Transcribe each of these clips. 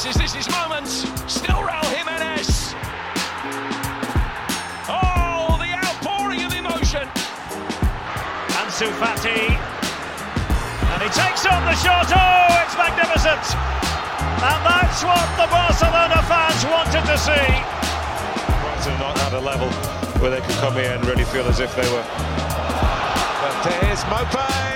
This is this is moment. Still Raul Jimenez. Oh, the outpouring of emotion. Ansu Fati. And he takes on the shot. Oh, it's magnificent. And that's what the Barcelona fans wanted to see. Brighton not at a level where they could come here and really feel as if they were. But here's Maupay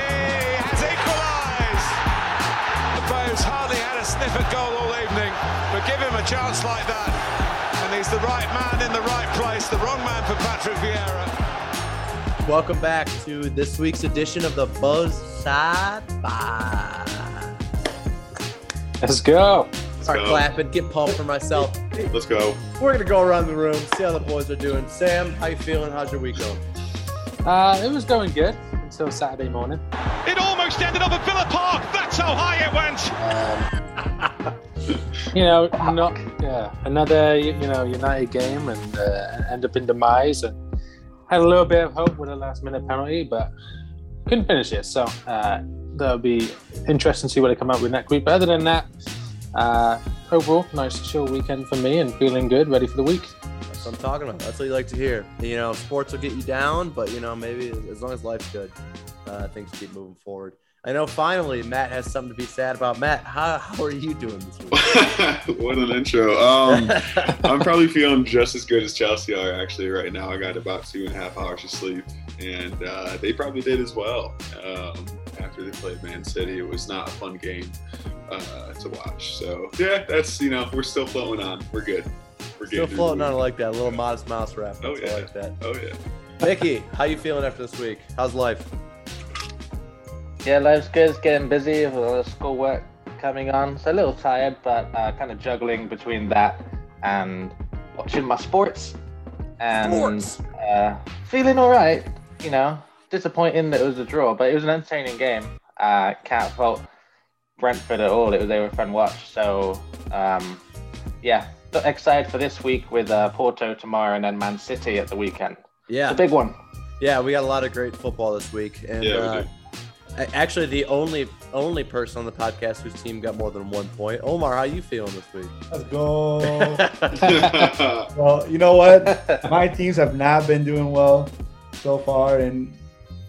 hardly had a sniff at goal all evening, but give him a chance like that, and he's the right man in the right place, the wrong man for Patrick Vieira. Welcome back to this week's edition of the Buzz Side Five. Let's go. Start go. clapping, get pumped for myself. Let's go. We're gonna go around the room, see how the boys are doing. Sam, how you feeling? How's your week going? Uh, it was going good until Saturday morning. It almost ended up at Villa Park. That's how high it went. You know, not yeah, another you know United game and uh, end up in demise and had a little bit of hope with a last minute penalty, but couldn't finish it. So uh, that'll be interesting to see what they come up with next week. But other than that, uh, overall, nice chill weekend for me and feeling good, ready for the week. That's what I'm talking about. That's what you like to hear. You know, sports will get you down, but you know, maybe as long as life's good, uh, things keep moving forward. I know finally Matt has something to be sad about. Matt, how, how are you doing this week? what an intro. Um, I'm probably feeling just as good as Chelsea are actually right now. I got about two and a half hours of sleep, and uh, they probably did as well. Um, after they played Man City, it was not a fun game uh, to watch. So yeah, that's you know we're still floating on. We're good. We're Still floating on week. like that A little modest mouse rap. Oh, That's I yeah. like that. Oh yeah. Mickey, how you feeling after this week? How's life? Yeah, life's good. It's getting busy with all the schoolwork coming on. So a little tired, but uh, kind of juggling between that and watching my sports. And Uh, feeling all right. You know, disappointing that it was a draw, but it was an entertaining game. Uh, can't fault Brentford at all. It was they were a fun watch. So um, yeah, excited for this week with uh, Porto tomorrow and then Man City at the weekend. Yeah, The big one. yeah, we got a lot of great football this week, and Yeah, we uh, do. a- actually, the only only person on the podcast whose team got more than one point. Omar, how you feeling this week? Let's go. well, you know what? My teams have not been doing well so far, and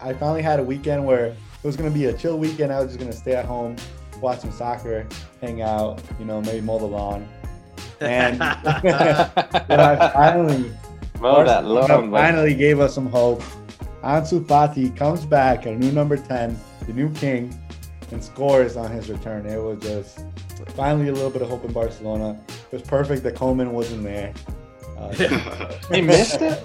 I finally had a weekend where it was going to be a chill weekend. I was just going to stay at home, watch some soccer, hang out, you know, maybe mow the lawn. And then I finally, Mow that lawn, but- finally gave us some hope. Ansu Fati comes back, a new number 10, the new king, and scores on his return. It was just finally a little bit of hope in Barcelona. It was perfect that Koeman wasn't there. Uh, He missed it.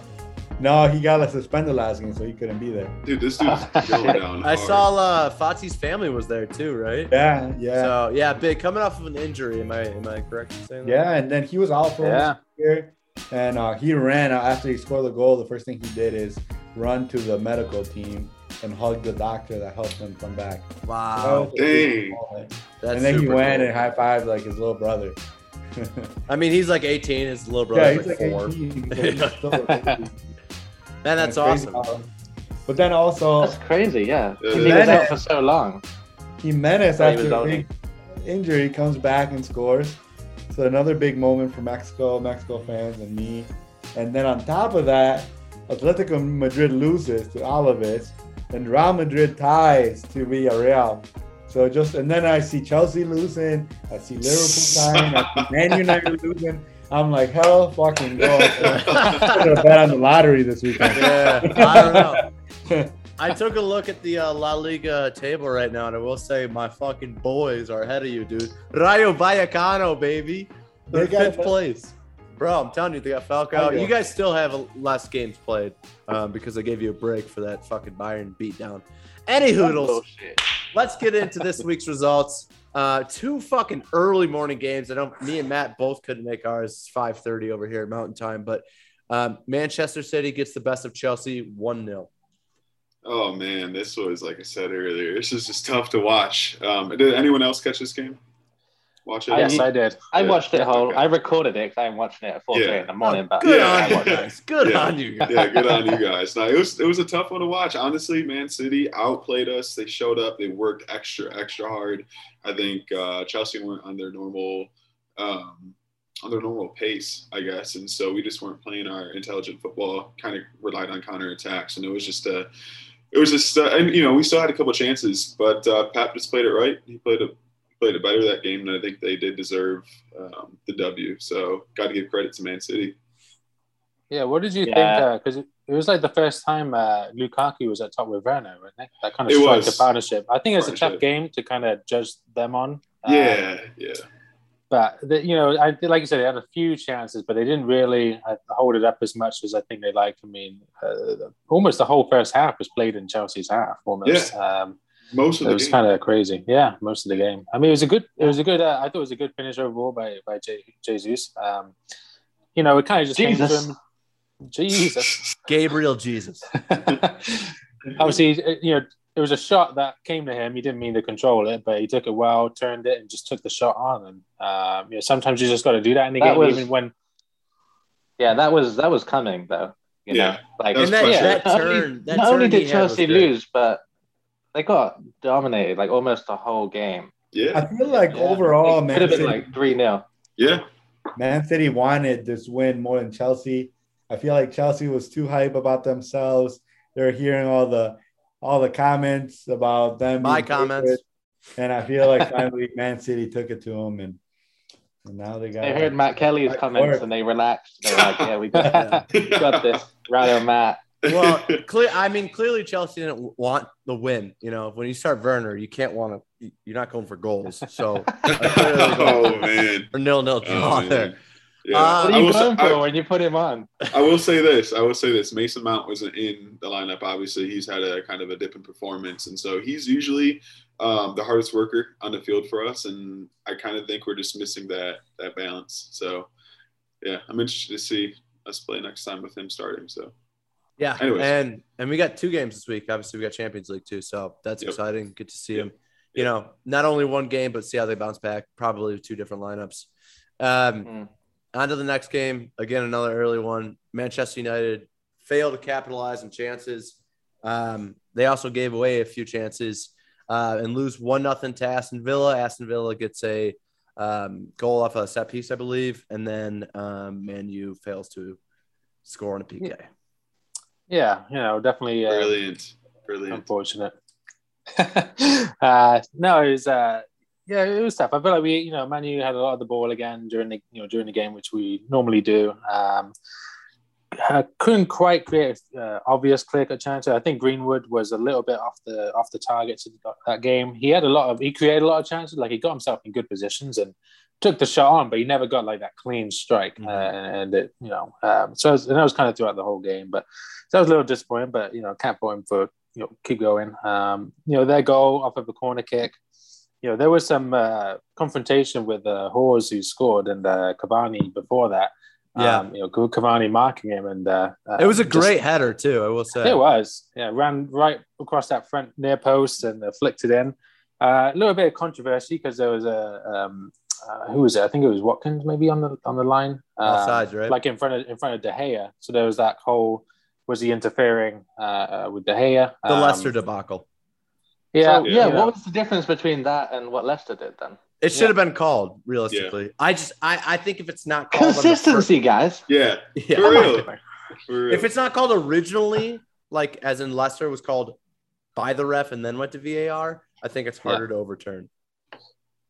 no, he got like, suspended last game, so he couldn't be there. Dude, this dude's going down. I hard. saw uh, Fati's family was there too, right? Yeah, yeah, So yeah, big coming off of an injury. Am I am I correct in saying that? yeah. And then he was out for Yeah. almost a year, and uh, he ran uh, after he scored the goal. The first thing he did is run to the medical team and hug the doctor that helped him come back. Wow, That was a big Dang. that's and then he went cool. and high fived like his little brother. I mean, he's like 18. His little yeah, brother's he's like, like four. 18, but he's still a baby. Man, that's awesome. how- But then also That's crazy, yeah. Yeah, He that was out for so long. He Oh, after was a big injury comes back and scores. So another big moment for Mexico, Mexico fans, and me. And then on top of that, Atletico Madrid loses to Alaves, and Real Madrid ties to Villarreal. So just and then I see Chelsea losing, I see Liverpool tying, I see Man United losing. I'm like, hell, fucking go! I'm gonna bet on the lottery this weekend. Yeah, I don't know. I took a look at the uh, La Liga table right now, and I will say my fucking boys are ahead of you, dude. Rayo Vallecano, baby. They're fifth place. Bro, I'm telling you, they got Falcao. Okay. You guys still have a- less games played um, because I gave you a break for that fucking Bayern beatdown. Any hoodles, let's get into this week's results. Uh, two fucking early morning games. I know me and Matt both couldn't make ours. It's 5:30 over here at Mountain Time, but um, Manchester City gets the best of Chelsea, one 0 Oh man, this was like I said earlier. This is just tough to watch. Um, did anyone else catch this game? Watch it. Yes, I did. I Yeah, watched it whole. okay. I recorded it because I'm watching it at 4 Yeah. in the morning. But Good Yeah, on you guys. Good Yeah. on you guys. yeah, good on you guys. No, it was it was a tough one to watch. Honestly, Man City outplayed us. They showed up. They worked extra extra hard. I think uh, Chelsea weren't on their normal um, on their normal pace, I guess. And so we just weren't playing our intelligent football. Kind of relied on counter attacks. and it was just a, it was just, uh, and you know, we still had a couple chances, but uh, Pep just played it right. He played it played it better that game, and I think they did deserve um, the W. So got to give credit to Man City. Yeah, what did you Yeah. think? Because it, it was like the first time uh, Lukaku was at top with Werner, right? Nick? That kind of It struck was. a partnership. I think it's a tough game to kind of judge them on. Uh, Yeah, yeah, but the, you know, I like you said, they had a few chances, but they didn't really uh, hold it up as much as I think they liked. I mean, uh, almost the whole first half was played in Chelsea's half. Almost, um, most of it the was kind of crazy. Yeah, most of the game. I mean, it was a good. It was a good. Uh, I thought it was a good finish overall by by J- Jesus. Um, you know, it kind of just came Jesus. to him. Jesus. Gabriel Jesus. Obviously, it- you know, it was a shot that came to him. He didn't mean to control it, but he took it well, turned it, and just took the shot on. And um, you know, sometimes you just got to do that in the That game, was- even when Yeah, that was that was coming though. You Yeah. know, like That was that, Not only- turn, that not turn only did Chelsea lose, but they got dominated like almost the whole game. yeah, I feel like Yeah. overall, it Man could have been City, like three 0 yeah, Man City wanted this win more than Chelsea. I feel like Chelsea was too hype about themselves. They're hearing all the all the comments about them. My comments. favored. And I feel like finally Man City took it to them, and, and now they got. They heard Matt Kelly's comments work. and they relaxed. They're like, "Yeah, we got, we got this." Rather Matt. Well, clear. I mean, clearly Chelsea didn't want the win. You know, when you start Werner, you can't want to. You're not going for goals. So oh man, or nil nil oh, draw man. there. Yeah, Uh, What I are you going say, for I, when you put him on? I will say this. I will say this. Mason Mount wasn't in the lineup. Obviously, he's had a kind of a dip in performance, and so he's usually um, the hardest worker on the field for us. And I kind of think we're just missing that that balance. So, yeah, I'm interested to see us play next time with him starting. So, Yeah, Anyways. and and we got two games this week. Obviously, we got Champions League too, so that's Yep. exciting. Good to see Yep. them. You know, not only one game, but see how they bounce back. Probably two different lineups. Um, Mm. On to the next game. Again, another early one. Manchester United failed to capitalize on chances. Um, they also gave away a few chances uh, and lose one nothing to Aston Villa. Aston Villa gets a um, goal off a set piece, I believe, and then um, Man U fails to score on a PK. yeah, you know, definitely uh, brilliant, brilliant. unfortunate. uh, no, it was uh, yeah, it was tough. I feel like we, you know, Manu had a lot of the ball again during the you know during the game, which we normally do. Um, couldn't quite create uh, obvious clear cut chances. I think Greenwood was a little bit off the off the target to that game. He had a lot of he created a lot of chances. Like he got himself in good positions and took the shot on, but he never got like that clean strike. Mhm. Uh, and it, you know, um, so it was, and that was kind of throughout the whole game. But so that was a little disappointing. But you know, can't put him for you know keep going. Um, you know, their goal off of a corner kick. You know, there was some uh, confrontation with uh, Hause who scored and uh, Cavani before that. Yeah. Um, you know, Cavani marking him, and uh, It was a just- great header too, I will say. it was. Yeah, ran right across that front near post and uh, flicked it in. Uh, a little bit of controversy because there was a um, uh, who was it? I think it was Watkins maybe on the on the line. Offsides, right? Like in front of in front of De Gea. So there was that whole was he interfering uh, uh, with De Gea? The Um, Leicester debacle. Yeah, So, yeah. you know. What was the difference between that and what Leicester did then? It should Yeah. have been called realistically. I just I, I think if it's not called on the fir- Consistency, guys. Yeah, Yeah. for real. For real. If it's not called originally, like as in Leicester was called by the ref and then went to VAR, I think it's harder to overturn.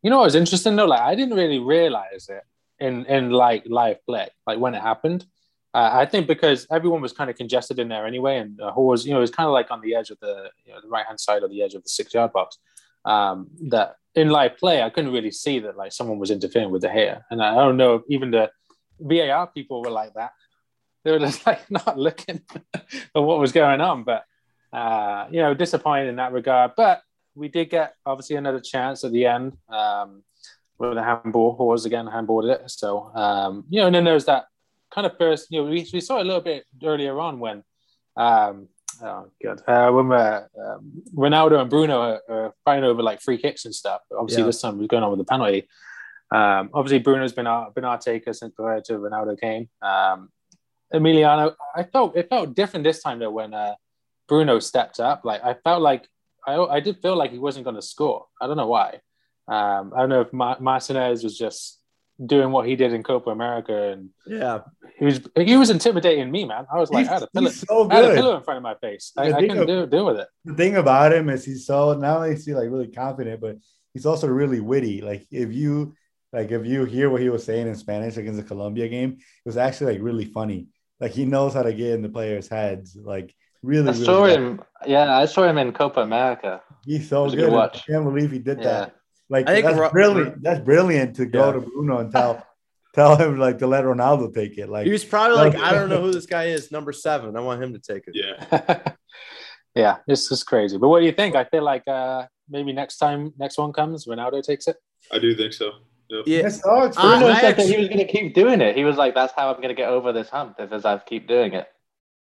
You know what was interesting though? Like I didn't really realize it in in like live play, like when it happened. Uh, I think because everyone was kind of congested in there anyway, and uh, Hause, you know, it was kind of like on the edge of the you know the right hand side of the edge of the six yard box. Um, that in live play, I couldn't really see that like someone was interfering with De Gea, and I don't know if even the VAR people were like that. They were just like not looking at what was going on, but uh, you know, disappointed in that regard. But we did get obviously another chance at the end um, with the handball. Hause again handballed it. So um, you know, and then there's that kind of first. You know, we, we saw a little bit earlier on when. Um, Oh god! Uh, when uh, um, Ronaldo and Bruno are, are fighting over like free kicks and stuff. Obviously, Yeah. this time was going on with the penalty. Um, obviously, Bruno's been our been our taker since prior to Ronaldo came. Um, Emiliano, I felt it felt different this time though when uh, Bruno stepped up. Like I felt like I I did feel like he wasn't going to score. I don't know why. Um, I don't know if Ma- Martinez was just doing what he did in Copa America, and Yeah. he was he was intimidating me, man. I was like, He's- I had a pillow, so I had a pillow in front of my face. I, The I couldn't of- do, deal with it. the thing about him is he's so not only is he like really confident, but he's also really witty. Like if you like if you hear what he was saying in Spanish against the Colombia game, it was actually like really funny. Like he knows how to get in the players' heads. Like really, I really saw well. him. Yeah, I saw him in Copa America. He's so It was a good. good I watch. can't believe he did Yeah. that. Like I think that's Ro- brilliant. That's brilliant to go Yeah. to Bruno and tell tell him like to let Ronaldo take it. Like He was probably like, I don't know who this guy is, number seven. I want him to take it. Yeah. yeah, this is crazy. But what do you think? I feel like uh, maybe next time, next one comes, Ronaldo takes it. I do think so. Yep. Yeah. Yes, oh, it's I- Bruno I said that actually- he was going to keep doing it. He was like, "That's how I'm going to get over this hump if as I keep doing it."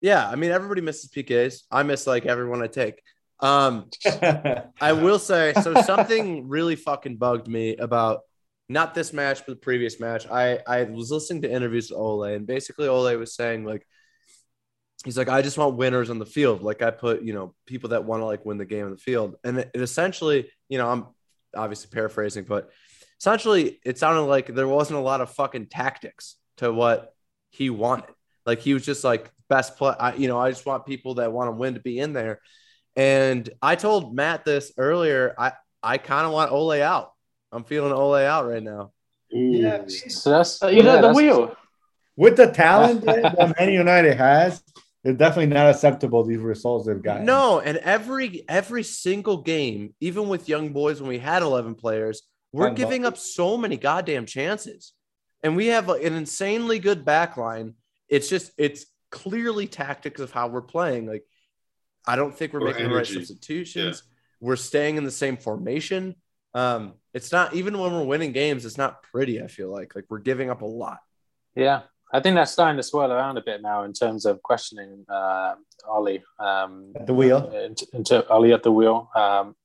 Yeah. I mean, everybody misses PKs. I miss like everyone I take. Um, I will say so. Something really fucking bugged me about not this match, but the previous match. I I was listening to interviews with Ole, and basically Ole was saying like, he's like, I just want winners on the field. Like I put, you know, people that want to like win the game on the field, and it, it essentially, you know, I'm obviously paraphrasing, but essentially, it sounded like there wasn't a lot of fucking tactics to what he wanted. Like he was just like best play. I, you know, I just want people that want to win to be in there. And I told Matt this earlier. I I kind of want Ole out. I'm feeling Ole out right now. Yeah. So that's you know yeah, the wheel. With the talent that that Man United has, it's definitely not acceptable these results they've got. No, and every every single game, even with young boys when we had 11 players, we're Unlucky. giving up so many goddamn chances. And we have an insanely good back line. It's just it's clearly tactics of how we're playing. Like I don't think we're Or making the right energy. substitutions. We're staying in the same formation. Um, it's not even when we're winning games, it's not pretty, I feel like. Like we're giving up a lot. Yeah, I think that's starting to swirl around a bit now in terms of questioning uh, Ole. Um, At the wheel. Into, into Ole at the wheel. Um,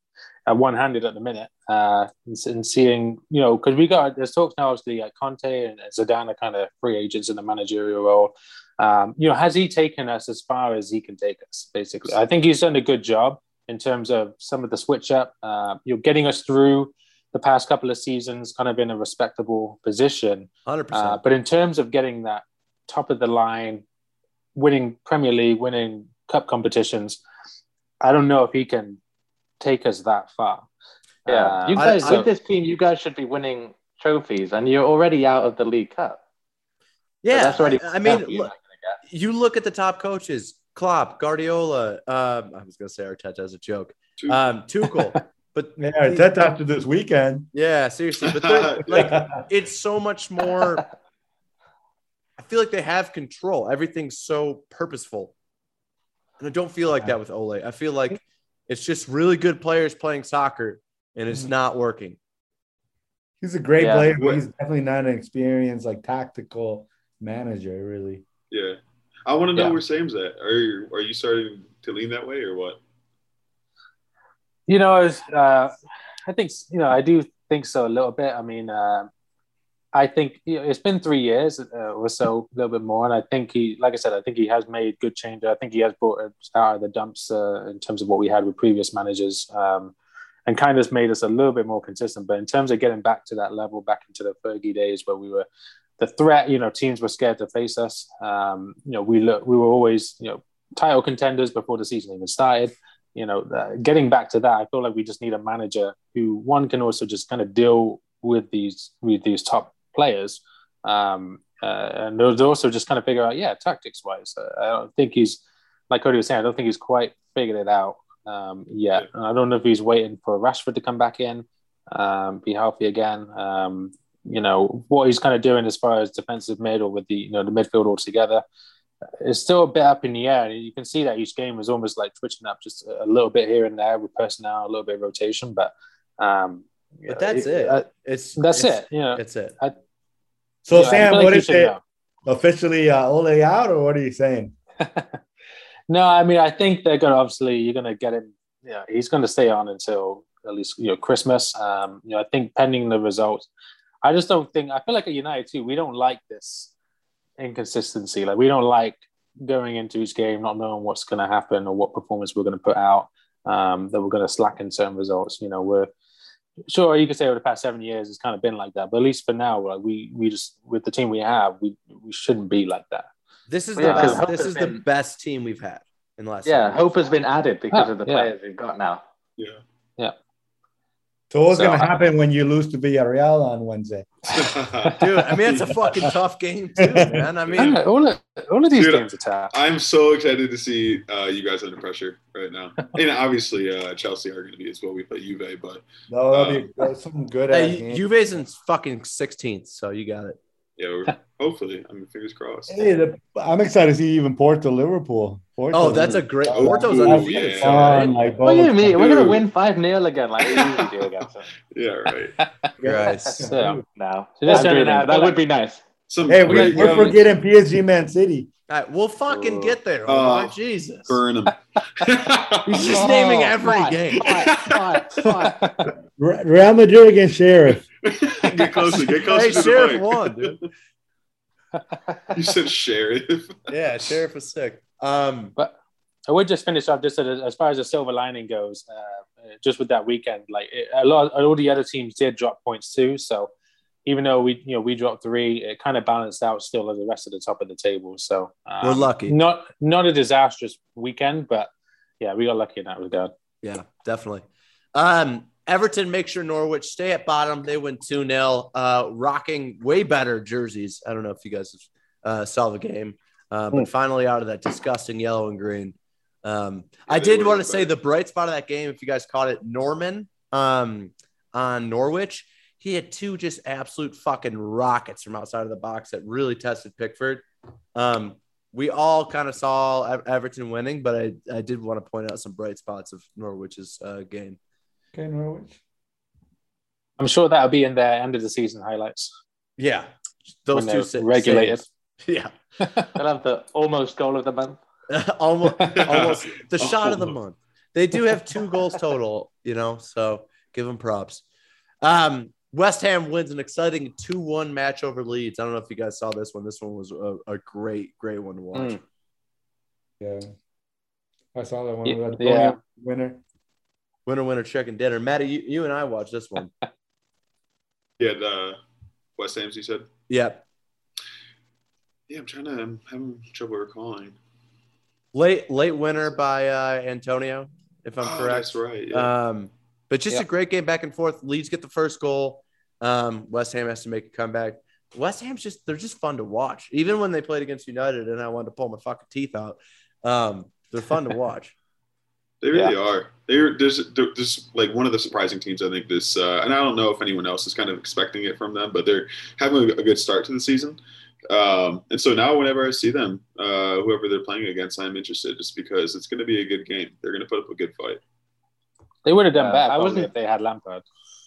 uh, one-handed at the minute, uh, and, and seeing you know because we got there's talks now obviously like Conte and Zidane are kind of free agents in the managerial role. Um, you know, has he taken us as far as he can take us? Basically, I think he's done a good job in terms of some of the switch up. Uh, you're getting us through the past couple of seasons, kind of in a respectable position. 100%. Uh, but in terms of getting that top of the line, winning Premier League, winning cup competitions, I don't know if he can take us that far. Yeah, Uh, you guys I- with this team, you guys should be winning trophies, and you're already out of the League Cup. So yeah. that's already. I, I mean, look, not gonna get. You look at the top coaches, Klopp, Guardiola. Um, I was gonna say Arteta as a joke. Two. Um, Tuchel, but Yeah, Arteta after this weekend. yeah, seriously. But like, it's so much more. I feel like they have control. Everything's so purposeful, and I don't feel like that with Ole. I feel like it's just really good players playing soccer, and it's not working. He's a great Yeah. player, but he's definitely not an experienced like tactical manager, really. Yeah. I want to know Yeah. where Sam's at. Are you, are you starting to lean that way or what? You know, uh, I think you know I do think so a little bit. I mean, uh, I think you know, it's been three years uh, or so, a little bit more, and I think he, like I said, I think he has made good changes. I think he has brought us out of the dumps uh, in terms of what we had with previous managers, um, and kind of made us a little bit more consistent. But in terms of getting back to that level, back into the Fergie days where we were the threat, you know, teams were scared to face us. Um, you know, we look, we were always, you know, title contenders before the season even started you know, uh, getting back to that, I feel like we just need a manager who one can also just kind of deal with these with these top players, um, uh, and those also just kind of figure out, yeah, tactics wise. Uh, I don't think he's like Cody was saying. I don't think he's quite figured it out um, yet. And I don't know if he's waiting for Rashford to come back in, um, be healthy again. Um, you know what he's kind of doing as far as defensive mid or with the you know the midfield altogether is still a bit up in the air. And you can see that each game is almost like twitching up just a little bit here and there with personnel, a little bit of rotation. But um, But that's it. uh, It's that's it's- it. You know, That's it. So Yeah, I Sam, feel like what he is should it? know. Officially uh, Ole out, or what are you saying? no, I mean, I think they're going to obviously you're going to get him. Yeah, he's going to stay on until at least you know Christmas. Um, you know, I think pending the results, I just don't think. I feel like at United too, we don't like this inconsistency. Like we don't like going into each game not knowing what's going to happen or what performance we're going to put out. Um, that we're going to slacken certain results. You know, we're sure you could say over the past seven years it's kind of been like that, but at least for now, like we we just with the team we have, we we shouldn't be like that. This is Yeah, the 'cause best, this has is the best team we've had in the last. Yeah, hope has been added because Oh, of the yeah. players we've got now. Yeah, yeah. So what's So, gonna uh, happen when you lose to Villarreal on Wednesday? Dude, I mean, it's a fucking tough game too, man. I mean, Yeah, all of, all of these Dude, games are tough. I'm so excited to see uh, you guys under pressure right now. And obviously, uh, Chelsea are going to be as well. We play Juve, but No, that'll be that's something good. ass hey. Juve's in fucking 16th, so you got it. Yeah, hopefully, I mean, fingers crossed. Hey, the, I'm excited to see even Porto Liverpool. Porto, Oh, that's a great. Oh, Porto's yeah. undefeated. Yeah. so, right? like, What do you mean? We're gonna win five 0 again, like we usually do against them. Yeah, right. Christ. So, No, So just I'm turn it dreaming. out. that would be nice. Some Hey, we, great we're forgetting PSG Man City. All right, we'll fucking Oh. get there. Oh. Omar. Jesus. burn them. He's just naming every Fine, game. fine, fine, fine. Re- Real Madrid against Sheriff. get closer. Get closer Hey, to Sheriff the won, dude. You said sheriff. Yeah, Sheriff was sick. Um, but I would just finish off just as, as far as the silver lining goes. Uh, just with that weekend, like it, a lot, all the other teams did drop points too. So even though we, you know, we dropped three, it kind of balanced out still as the rest of the top of the table. So um, We're lucky. Not not a disastrous weekend, but yeah, we got lucky in that regard. Yeah, definitely. Um, Everton make sure Norwich stay at bottom. They win 2 0, uh, rocking way better jerseys. I don't know if you guys uh, saw the game, uh, but finally out of that disgusting yellow and green. Um, I did want to say the bright spot of that game, if you guys caught it, Normann um, on Norwich. He had two just absolute fucking rockets from outside of the box that really tested Pickford. Um, we all kind of saw Everton winning, but I, I did want to point out some bright spots of Norwich's uh, game. Okay, Norwich. I'm sure that'll be in their end of the season highlights. Yeah, those When two they're regulated. saves. Yeah, They'll have the almost goal of the month. almost, almost the shot of the month. They do have two goals total, you know, so give them props. Um, West Ham wins an exciting 2 1 match over Leeds. I don't know if you guys saw this one. This one was a, a great, great one to watch. Mm. Yeah. I saw that one. Yeah, That yeah. Winner. Winner, winner, chicken dinner. Matty, you, you and I watched this one. Yeah, the West Ham's. You said. yep. Yeah, I'm trying to. I'm having trouble recalling. Late, late winner by uh, Antonio, if I'm Oh, correct. That's right. Yeah. Um, but just Yeah. a great game back and forth. Leeds get the first goal. Um, West Ham has to make a comeback. West Ham's just they're just fun to watch. Even when they played against United and I wanted to pull my fucking teeth out. Um, they're fun to watch. They really are. They're there's they're just like one of the surprising teams. I think this, uh, and I don't know if anyone else is kind of expecting it from them, but they're having a, a good start to the season. Um, and so now, whenever I see them, uh, whoever they're playing against, I'm interested, just because it's going to be a good game. They're going to put up a good fight. They would have done Uh, better I wasn't- if they had Lampard.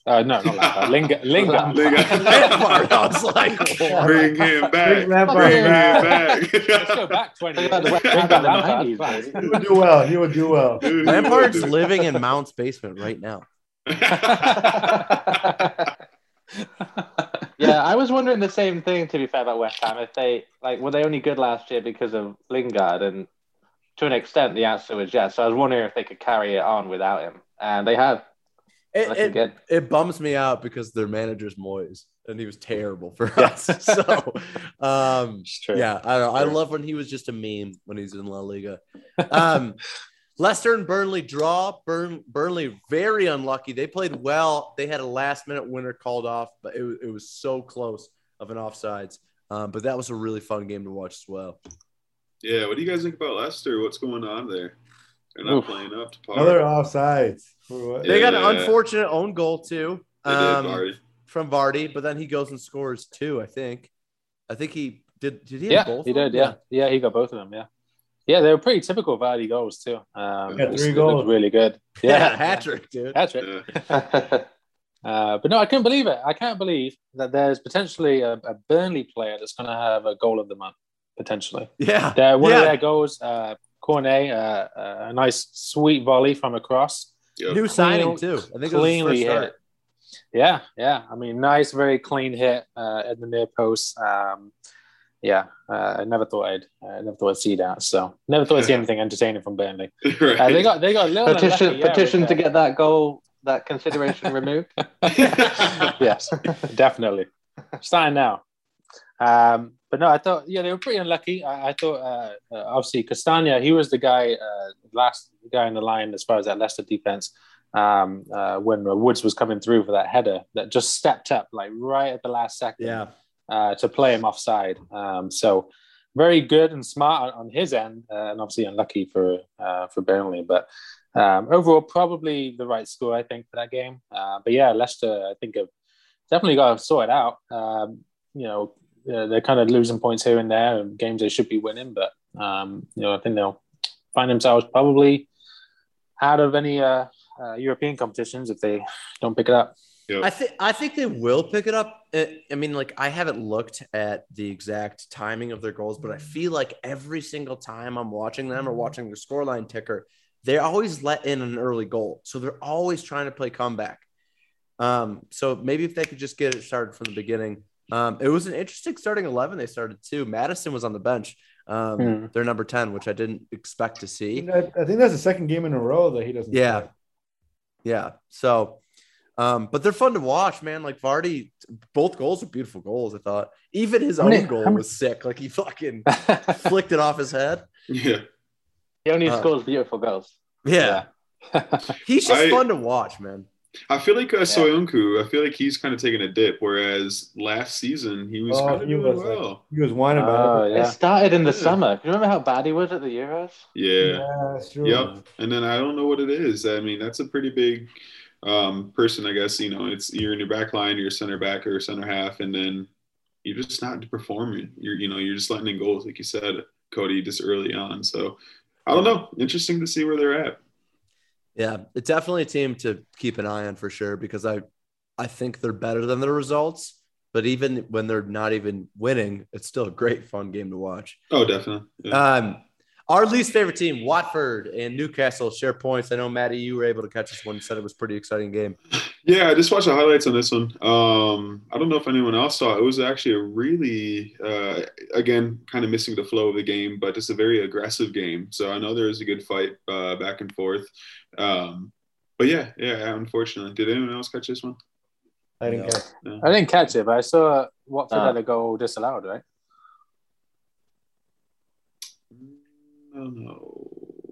Uh, no, not Lampard. Lingard. Lingard. Lampard, I was like, Bring him back. Lampard Bring him back. back. Let's go back 20 years. Bring the 90s, Lampard. He would do well. He would do well. Dude, Lampard's dude. living in Mount's basement right now. yeah, I was wondering the same thing. To be fair about West Ham, if they like were they only good last year because of Lingard, and to an extent, the answer was yes. So I was wondering if they could carry it on without him, and they have. It, it, good. it bums me out because their manager's Moyes and he was terrible for us. so, um, yeah, I don't know. I love when he was just a meme when he's in La Liga. Um, Leicester and Burnley draw. Burn, Burnley very unlucky. They played well. They had a last minute winner called off, but it, was- it was so close of an offsides. Um, but that was a really fun game to watch as well. Yeah, what do you guys think about Leicester? What's going on there? They're not Oof. playing up to par. Another offsides. For what? They got an unfortunate own goal too. They did, um, Vardy. from Vardy, but then he goes and scores two. I think. I think he did. Did he? have Yeah, both he did. Yeah. yeah, he got both of them. Yeah, yeah, they were pretty typical Vardy goals too. Um, Yeah, it was- three goals. really good. yeah, Yeah, hat trick, dude. hat trick. Yeah. Uh, but no, I couldn't believe it. I can't believe that there's potentially a, a Burnley player that's going to have a goal of the month. Potentially, Yeah, Their- one yeah. of their goals, uh, Cornet, uh, uh, a nice sweet volley from across. Yep. New signing too. I think it was his cleanly first start. hit. Yeah, yeah. I mean, nice, very clean hit uh, at the near post. Um, yeah, uh, I never thought I'd, I never thought I'd see that. So never thought I'd see anything entertaining from Burnley. right. Uh, they got, they got a little petition unlucky, yeah, petition with, to uh, get that goal that consideration removed? yes, definitely. Starting now. Um, but no, I thought yeah they were pretty unlucky. I, I thought uh, uh, obviously Castagna he was the guy uh, last guy in the line as far as that Leicester defense um, uh, when Woods was coming through for that header that just stepped up like right at the last second Yeah. uh, to play him offside. Um, so very good and smart on, on his end, uh, and obviously unlucky for uh, for Burnley. But um, overall, probably the right score I think for that game. Uh, but yeah, Leicester I think have definitely got to sort it out. Um, you know, uh, they're kind of losing points here and there, and games they should be winning. But um, you know, I think they'll find themselves probably out of any uh, uh, European competitions if they don't pick it up. I think I think they will pick it up. I I mean, like I haven't looked at the exact timing of their goals, but I feel like every single time I'm watching them or watching their scoreline ticker, they always let in an early goal. So they're always trying to play comeback. Um, so maybe if they could just get it started from the beginning. Um, it was an interesting starting eleven they started too. Maddison was on the bench. Um, Hmm. they're number ten, which I didn't expect to see. I, I think that's the second game in a row that he doesn't. Yeah. play. Yeah. So, um, but they're fun to watch, man. Like Vardy, both goals are beautiful goals. I thought even his How many- own goal many- was sick. Like he fucking flicked it off his head. Yeah. He only Uh, scores beautiful goals. Yeah. He's just I- fun to watch, man. I feel like uh, Soyuncu, I feel like he's kind of taking a dip, whereas last season he was Oh, kind of he doing was, like- He was whining about Oh, it. yeah. It started in the Yeah. summer. Do you remember how bad he was at the Euros? Yeah. Yeah, that's true. Yep. And then I don't know what it is. I mean, that's a pretty big um, person, I guess. You know, it's you're in your back line, you're center back or center half, and then you're just not performing. You're, you know, you're just letting in goals, like you said, Cody, just early on. So I don't know. Interesting to see where they're at. Yeah, it's definitely a team to keep an eye on for sure because I, I think they're better than their results. But even when they're not even winning, it's still a great fun game to watch. Oh, definitely. Yeah. Um, our least favorite team, Watford and Newcastle, share points. I know Maddie, you were able to catch this one. You Said it was a pretty exciting game. Yeah, I just watched the highlights on this one. Um, I don't know if anyone else saw it. It was actually a really, uh, again, kind of missing the flow of the game, but just a very aggressive game. So I know there was a good fight uh, back and forth. Um, but yeah, yeah, unfortunately. Did anyone else catch this one? I didn't No. catch. No. I didn't catch it, but I saw Watford Ah. had a goal disallowed, right? I don't know.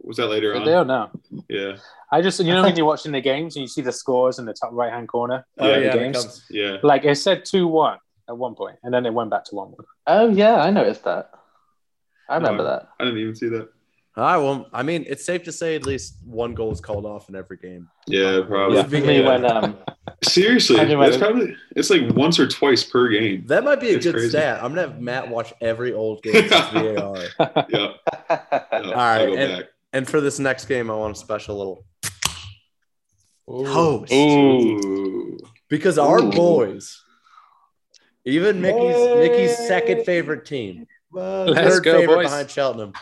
Was that later Did on? they or no? Yeah, I just, you know, when you're watching the games and you see the scores in the top right hand corner Oh, of the yeah, it games, comes- yeah. like it said 2 1 at one point, and then it went back to 1 1. Oh yeah, I noticed that. I remember No, that. I didn't even see that. All right. Well, I mean, it's safe to say at least one goal is called off in every game. Yeah, probably. Yeah. Me when um Seriously, Imagine that's when- probably it's like once or twice per game. That might be a It's good crazy. stat. I'm gonna have Matt watch every old game since VAR. Yeah. yeah All right, and- And for this next game, I want a special little toast Ooh. because our Ooh. boys, even Mickey's Mickey's second favorite team, Let's third go, favorite boys. behind Cheltenham,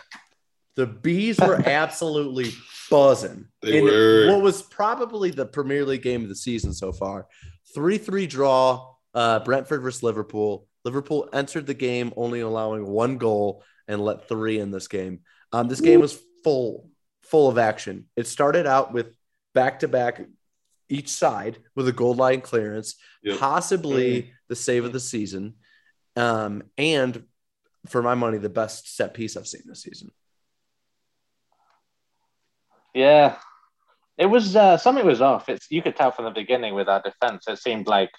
the bees were absolutely buzzing. They in were. What was probably the Premier League game of the season so far, three-three draw. Uh, Brentford versus Liverpool. Liverpool entered the game only allowing one goal and let three in this game. Um, this game was full, full of action. It started out with back-to-back each side with a goal line clearance, Yep. possibly the save of the season, um, and for my money, the best set piece I've seen this season. Yeah, it was uh, something was off. It's you could tell from the beginning with our defense. It seemed like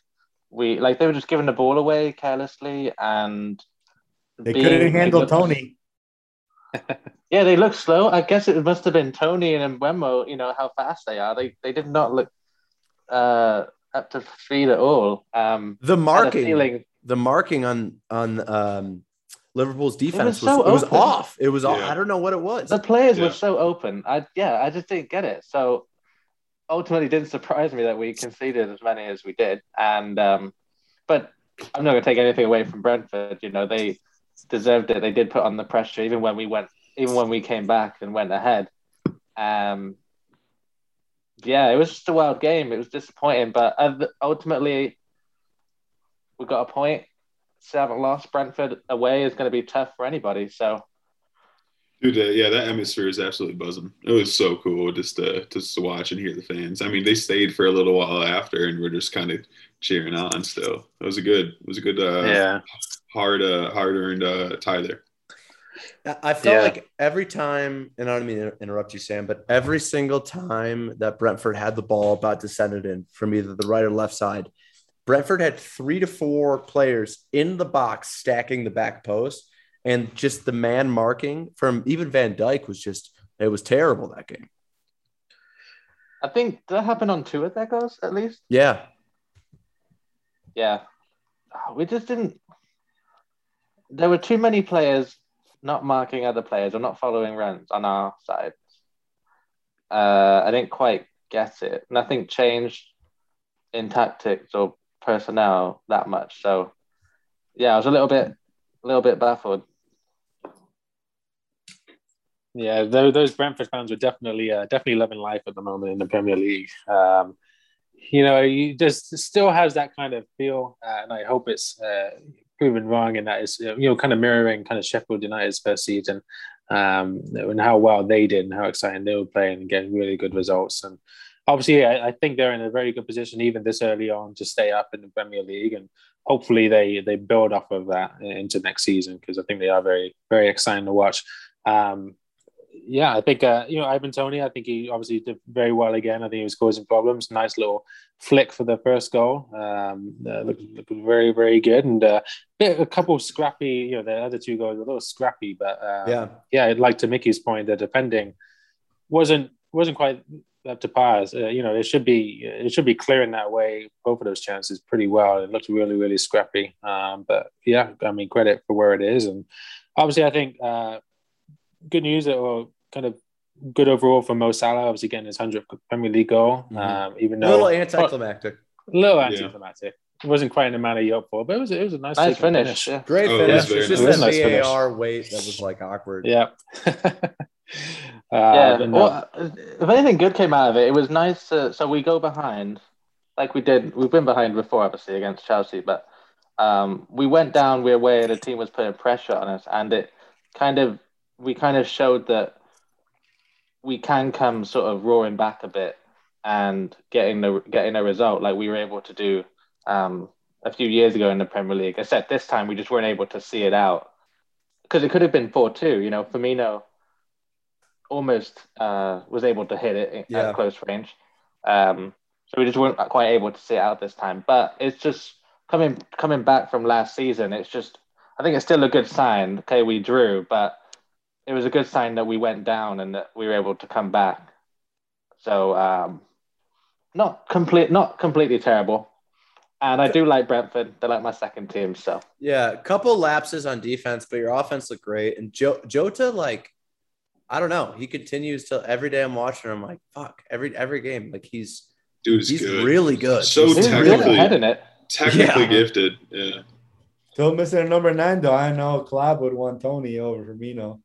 we like they were just giving the ball away carelessly, and They being- couldn't handle looked- Toney. Yeah, they looked slow. I guess it must have been Toney and Mbeumo. You know how fast they are. They they did not look uh, up to speed at all. Um, The marking, feeling- the marking on on um, Liverpool's defense was, was so it was off. It was off. I don't know what it was. the players Yeah. were so open. I yeah, I just didn't get it. So ultimately, it didn't surprise me that we conceded as many as we did. And um, but I'm not going to take anything away from Brentford. You know, they deserved it. They did put on the pressure, even when we went, even when we came back and went ahead. Um, yeah, it was just a wild game. It was disappointing, but uh, ultimately, we got a point. Still haven't lost. Brentford away is going to be tough for anybody. So Dude, uh, yeah, that atmosphere is absolutely buzzing. It was so cool just to just to watch and hear the fans. I mean, they stayed for a little while after, and we're just kind of cheering on. Still, it was a good, it was a good, uh, yeah, hard, uh, hard earned uh, tie there. I felt Yeah. like every time, and I don't mean to interrupt you, Sam, but every single time that Brentford had the ball about to send it in from either the right or left side, Brentford had three to four players in the box stacking the back post, and just the man marking from even Van Dijk was just it was terrible that game. I think that happened on two of their goals at least. Yeah, Yeah, Ah, we just didn't. There were too many players not marking other players or not following runs on our side. Uh, I didn't quite get it. Nothing changed in tactics or personnel that much. So, yeah, I was a little bit, a little bit baffled. Yeah, those, Brentford fans were definitely uh, definitely loving life at the moment in the Premier League. Um, you know, you just still has that kind of feel, uh, and I hope it's uh, proven wrong And that is, you know kind of mirroring kind of Sheffield United's first season um, and how well they did and how exciting they were playing and getting really good results. And obviously, I, I think they're in a very good position even this early on to stay up in the Premier League, and hopefully they they build off of that into next season because I think they are very very exciting to watch. Um, yeah, I think uh, you know Ivan Toney. I think he obviously did very well again. I think he was causing problems. Nice little flick for the first goal. Um, uh, looked, looked very very good, and uh, a couple scrappy. You know, the other two goals were a little scrappy, but uh, yeah, yeah. I'd like to Mickey's point. The defending wasn't wasn't quite up to par. Uh, you know, it should be it should be clearing that way. Both of those chances pretty well. It looked really really scrappy. Um, but yeah, I mean credit for where it is, and obviously I think. Uh, good news or kind of good overall for Mo Salah. Obviously getting his hundredth Premier League goal, Mhm. um, even though a though little anticlimactic. a little Yeah. anticlimactic. It wasn't quite in the manner you hoped for, but it was it was a nice, Nice taken finish. Yeah. Great Oh, it was very It's just nice. that It was a nice VAR wait that was like awkward. Yeah. uh, yeah. Well, if anything good came out of it, it was nice. To, so we go behind, like we did. We've been behind before, obviously against Chelsea, but um, we went down where where the team was putting pressure on us, and it kind of we kind of showed that we can come sort of roaring back a bit and getting the getting a result like we were able to do um, a few years ago in the Premier League. Except this time we just weren't able to see it out because it could have been four two. You know, Firmino almost uh, was able to hit it Yeah. at close range. Um, so we just weren't quite able to see it out this time. But it's just coming coming back from last season. It's just I think it's still a good sign. Okay, we drew, but it was a good sign that we went down and that we were able to come back. So um, not complete, not completely terrible. And I do like Brentford. They're like my second team. So Yeah, a couple lapses on defense, but your offense looked great. And jo- Jota, like, I don't know, he continues to every day I'm watching. I'm like, fuck, every every game, like he's Dude he's good. really good. So He's he's really really technically- in it. Technically Yeah. gifted. Yeah. Still missing a number nine, though. I know Klopp would want Toney over Firmino.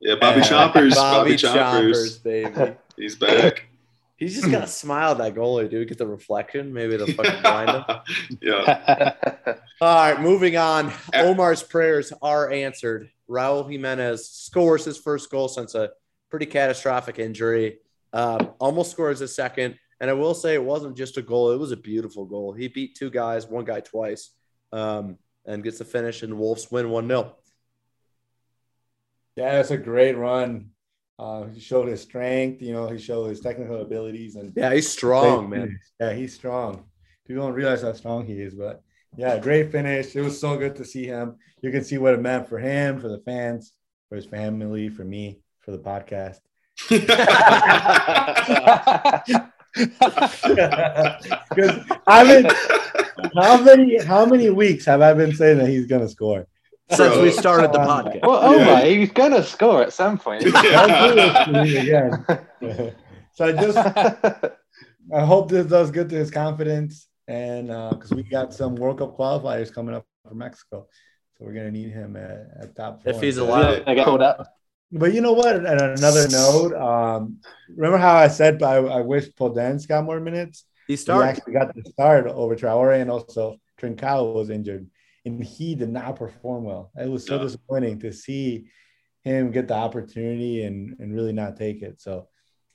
Yeah, Bobby Yeah. Choppers. Bobby, Bobby, Choppers, Choppers. baby. He's back. He's just got to smile at that goalie, dude. Get the reflection. Maybe it'll fucking blind him. yeah. All right, moving on. Omar's prayers are answered. Raul Jimenez scores his first goal since a pretty catastrophic injury. Um, almost scores a second. And I will say it wasn't just a goal, it was a beautiful goal. He beat two guys, one guy twice, um, and gets the finish, and Wolves win 1 0. Yeah, that's a great run. Uh, he showed his strength, you know, he showed his technical abilities, and Yeah, he's strong, great man. Yeah, he's strong. People don't realize how strong he is, but yeah, great finish. It was so good to see him. You can see what it meant for him, for the fans, for his family, for me, for the podcast. Because I've been how many how many weeks have I been saying that he's gonna score? Since we started the uh, podcast. well, oh Yeah. my, he's gonna score at some point. Don't do this to me again. so I just I hope this does good to his confidence, and because we got some World Cup qualifiers coming up for Mexico, so we're gonna need him at, at top. If four. he's allowed. I got called up. But you know what? On another note, um, remember how I said I, I wish Podence got more minutes? He He started. actually got the start over Traore, and also Trincao was injured, and he did not perform well. It was so No. disappointing to see him get the opportunity and and really not take it. So,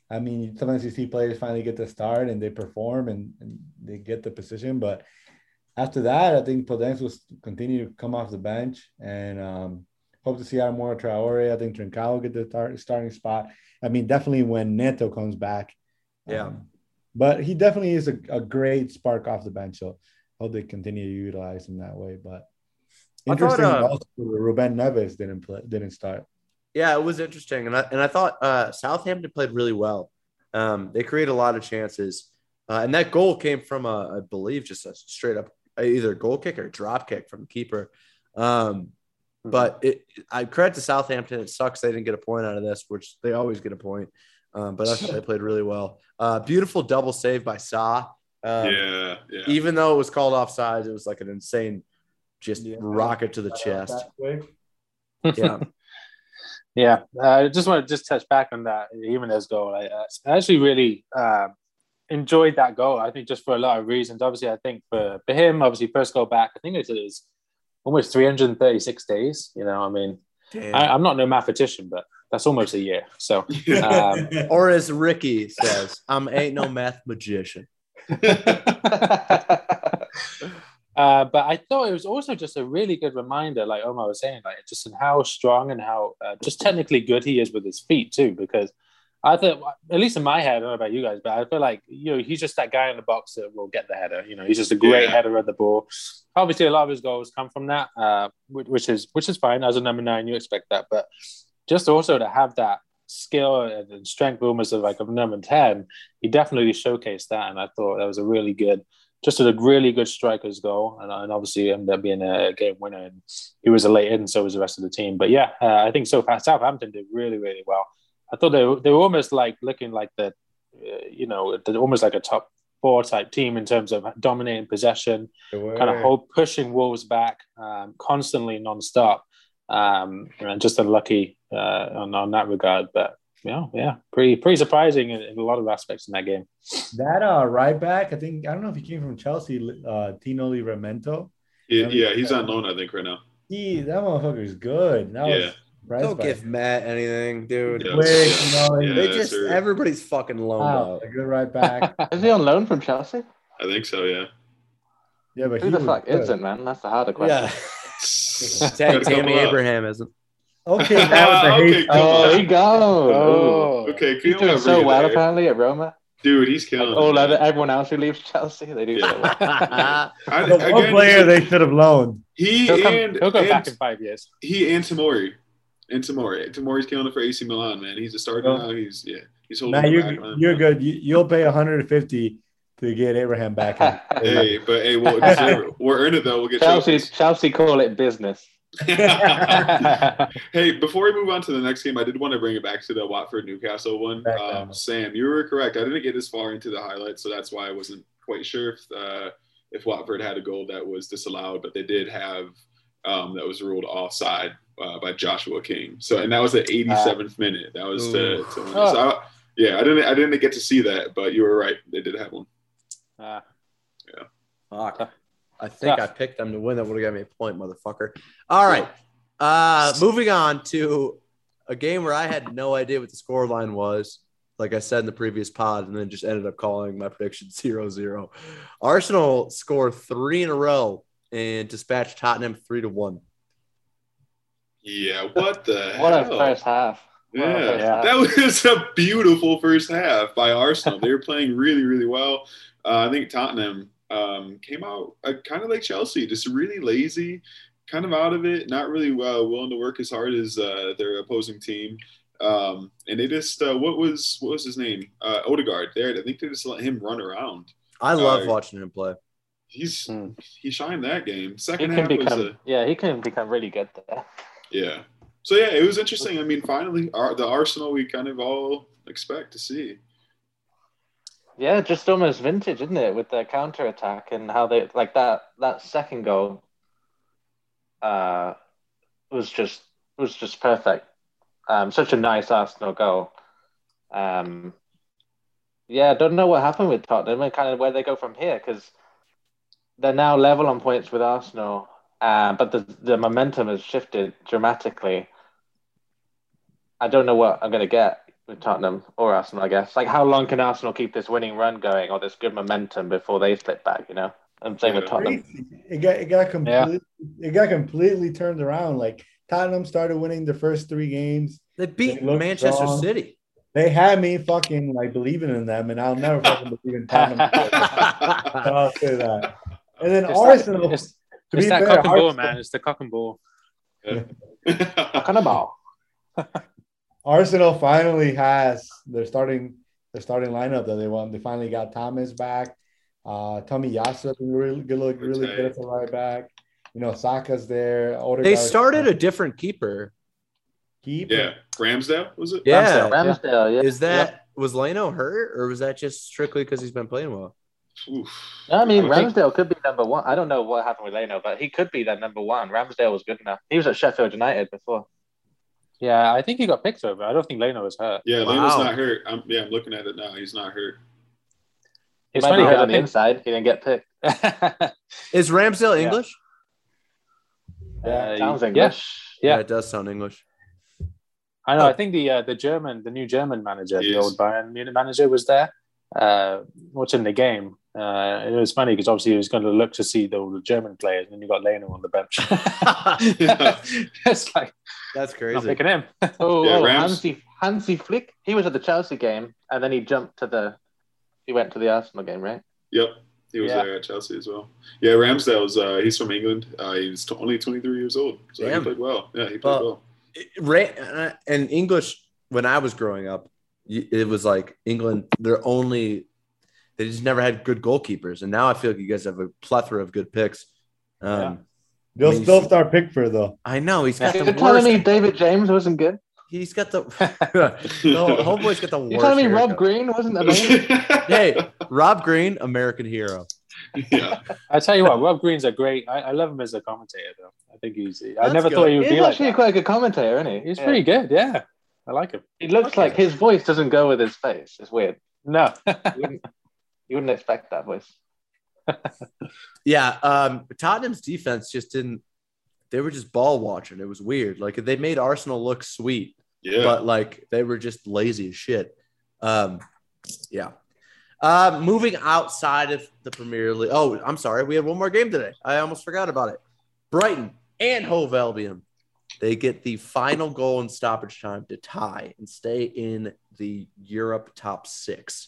I mean, sometimes you see players finally get the start and they perform and, and they get the position, but after that, I think Podence will continue to come off the bench and um, hope to see Adama Traore. I think Trincao will get the start, starting spot. I mean, definitely when Neto comes back. Yeah. Um, but he definitely is a, a great spark off the bench. So hope they continue to utilize him that way. But I thought, interesting uh, also Ruben Neves didn't play, didn't start. Yeah, it was interesting, and I and I thought uh, Southampton played really well. Um, they created a lot of chances, uh, and that goal came from a, I believe, just a straight up either goal kick or drop kick from the keeper. Um, but it, I credit to Southampton. It sucks they didn't get a point out of this, which they always get a point. Um, but I thought they played really well. Uh, beautiful double save by Sa. Um, yeah, yeah. Even though it was called offside, it was like an insane, just Yeah. rocket to the chest. Yeah. Yeah, uh, I just want to just touch back on that Jimenez goal. I, uh, I actually really uh, enjoyed that goal. I think just for a lot of reasons. Obviously, I think for, for him, obviously, first goal back, I think it was almost 336 days. You know, I mean, Damn. I, I'm not no mathematician, but that's almost a year. So, um, or as Ricky says, I'm ain't no math magician. uh, but I thought it was also just a really good reminder, like Omar was saying, like just in how strong and how uh, just technically good he is with his feet too. Because I thought, at least in my head, I don't know about you guys, but I feel like you know he's just that guy in the box that will get the header. You know, he's just a great Yeah. header of the ball. Obviously, a lot of his goals come from that, uh, which, is which is fine. As a number nine, you expect that, but just also to have that skill and and strength almost of like a number 10 he definitely showcased that and i thought that was a really good just a really good striker's goal and, and obviously ended up being a game winner and he was a late in and so was the rest of the team. But yeah uh, i think so far southampton did really really well. I thought they, were- they were almost like looking like the uh, you know they're almost like a top four type team in terms of dominating possession kind of hold pushing Wolves back um, constantly non-stop. Um, and just unlucky uh, on, on that regard, but yeah, yeah, pretty pretty surprising in, in a lot of aspects in that game. That uh, right back, I think I don't know if he came from Chelsea. Uh, Tino Livramento. yeah, yeah, he's on loan, I think, right now. He that motherfucker's good. That was Yeah. Don't give it. Matt anything, dude. Yeah. quick, you know. Yeah, they just sir. everybody's fucking loaned Wow, out. a good right back. Is he on loan from Chelsea? I think so, yeah. Yeah, but Who he the fuck good. isn't, man? That's the harder question. Yeah, Gotta Tam- come Tammy. Abraham isn't. Okay, that was the Ah, hate. okay, come Oh, on. there you go. Oh. Okay, He's doing so well there. apparently at Roma. Dude, he's Like killing all it. other everyone else who leaves Chelsea, they do so well. I, The one player they should have loaned. he He'll, come, and, he'll go and back in five years. he and Tomori. And Tomori. Tomori's killing it for AC Milan, man. He's a starter Oh. now. He's yeah. He's holding Nah, it you're back, you're good. You, you'll pay 150 to get Abraham back. in. Hey, but hey, we'll, we're earning it though. We'll get Chelsea. Chelsea call it business. hey, before we move on to the next game, I did want to bring it back to the Watford Newcastle one. Um. Sam, you were correct. I didn't get as far into the highlights, so that's why I wasn't quite sure if uh, if Watford had a goal that was disallowed, but they did have um, that was ruled offside uh, by Joshua King. So, and that was the 87th minute. That was to, to win. So, I, yeah, I didn't I didn't get to see that, but you were right. They did have one. Uh, Fuck. I think Tough. I picked them to win. That would have got me a point, motherfucker. All right. Uh, moving on to a game where I had no idea what the score line was. Like I said in the previous pod, and then just ended up calling my prediction 0 0. Arsenal scored three in a row and dispatched Tottenham three to one. Yeah, what the What a first half. What a Yeah, that was a beautiful first half by Arsenal. they were playing really, really well. Uh, I think Tottenham um, came out uh, kind of like Chelsea, just really lazy, kind of out of it, not really uh, willing to work as hard as uh, their opposing team. Um, and they just uh, what was what was his name? Uh, Odegaard. There, I think they just let him run around. I love Uh, watching him play. He's Hmm. he shined that game. Second can half was a, yeah, he can become really good there. yeah. So yeah, it was interesting. I mean, finally, our, the Arsenal we kind of all expect to see. Yeah, just almost vintage, isn't it, with the counter attack and how they like that that second goal uh was just was just perfect. Um such a nice Arsenal goal. Um yeah, I don't know what happened with Tottenham and kind of where they go from here because they're now level on points with Arsenal, uh, but the the momentum has shifted dramatically. I don't know what I'm gonna get with Tottenham or Arsenal. I guess like how long can Arsenal keep this winning run going or this good momentum before they slip back? You know, and same with Tottenham. It got it got completely it got completely turned around. Like Tottenham started winning the first three games. They beat They Manchester strong. City. They had me fucking like believing in them, and I'll never fucking believe in Tottenham. I'll say that. And then It's Arsenal. That, it's, to it's be that fair, cock and ball, Arsenal- man. It's the cock and ball. Kind of ball. Arsenal finally has their starting their starting lineup that they want. They finally got Thomas back. Uh, Tomiyasu really good, look really good at the right back. You know, Saka's there. Odegaard- They started a different keeper. keep. yeah, Ramsdale was it? Yeah. Ramsdale, yeah. Is that was Leno hurt or was that just strictly because he's been playing well? Oof. I mean, I think- Ramsdale could be number one. I don't know what happened with Leno, but he could be that number one. Ramsdale was good enough. He was at Sheffield United before. Yeah, I think he got picked over. I don't think Leno was hurt. Yeah, Leno's Wow. not hurt. I'm, yeah, I'm looking at it now. He's not hurt. He It's might funny be hurt because on the I inside. He didn't get picked. think. Is Ramsdale Yeah. English? Uh, Sounds yeah, English. Yeah. it does sound English. I know. I think the uh, the German, the new German manager, the Yes. old Bayern Munich manager, was there uh, watching the game. Uh, it was funny because obviously he was going to look to see the, the German players, and then you got Leno on the bench. it's like That's crazy. not crazy. picking him. Oh, Yeah, oh Rams- Hansi, Hansi Flick. He was at the Chelsea game, and then he jumped to the. He went to the Arsenal game, right? Yep. He was Yeah. there at Chelsea as well. Yeah, Ramsdale's uh, he's from England. Uh, he's t- only 23 years old. So Damn. he played well. Yeah, he played Well, well. Ra- and English when I was growing up, it was like England. They're only they just never had good goalkeepers, and now I feel like you guys have a plethora of good picks. Um, They'll I mean, still start Pickford though. I know he's got You're the telling me. David James wasn't good? He's got the. the homeboy's got the worst. You're telling me Rob. Green wasn't amazing? Hey, Rob Green, American hero. yeah. I tell you what, Rob Green's a great. I, I love him as a commentator, though. I think he's. I That's never good. thought he would He's be like actually that. quite a good commentator, isn't he? He's Yeah. pretty good. Yeah, I like him. He looks like his voice doesn't go with his face. It's weird. No, You wouldn't, you wouldn't expect that voice. Yeah, um, Tottenham's defense just didn't. They were just ball watching. It was weird. Like they made Arsenal look sweet, Yeah. but like they were just lazy as shit. Um, yeah. Uh, moving outside of the Premier League. Oh, I'm sorry. We had one more game today. I almost forgot about it. Brighton and Hove Albion. They get the final goal in stoppage time to tie and stay in the Europe top six.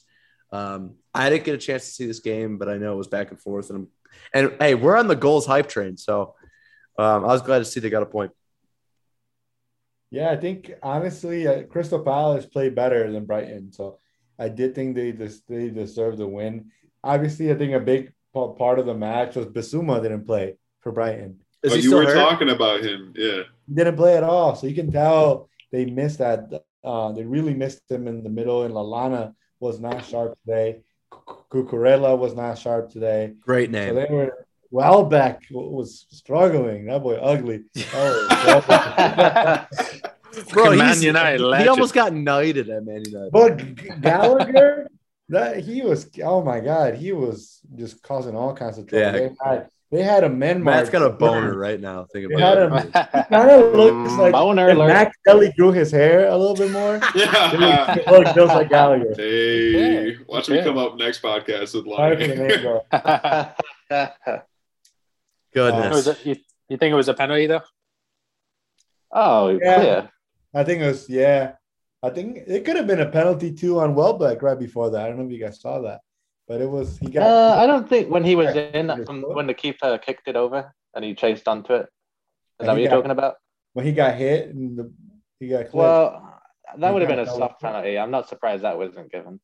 Um, I didn't get a chance to see this game, but I know it was back and forth. And I'm, and hey, we're on the goals hype train, so um, I was glad to see they got a point. Yeah, I think honestly, uh, Crystal Palace played better than Brighton, so I did think they des- they deserved the win. Obviously, I think a big pa- part of the match was Bissouma didn't play for Brighton. Is oh, you were hurt? talking about him. Yeah. He didn't play at all, so you can tell they missed that. Uh, they really missed him in the middle, and Lallana was not sharp today. Cucurella was not sharp today. Great name. So name. they were Welbeck was struggling. That boy ugly. Oh, Bro, Man he's- United he almost got knighted at Man United. but Gallagher, that he was. Oh my God, he was just causing all kinds of trouble. Yeah. They had they had a men. Matt's got a march. boner right now. Thinking They had about it. Kind of looks mm, like Boner if alert. Max Kelly grew his hair a little bit more. Yeah. It looked just like Gallagher. Hey, Okay. watch me come up next podcast with Sorry for the name, lying. bro. Goodness. Uh, was it- you, you think it was a penalty though? oh, Yeah. clear. I think it was yeah. I think it could have been a penalty too on Welbeck right before that. I don't know if you guys saw that, but it was he got. Uh, I don't think when he was in, from when the keeper kicked it over and he chased onto it. Is And that what you're got- talking about? when he got hit and the, he got clipped. Well, that You would have been a soft what- penalty. I'm not surprised that wasn't given.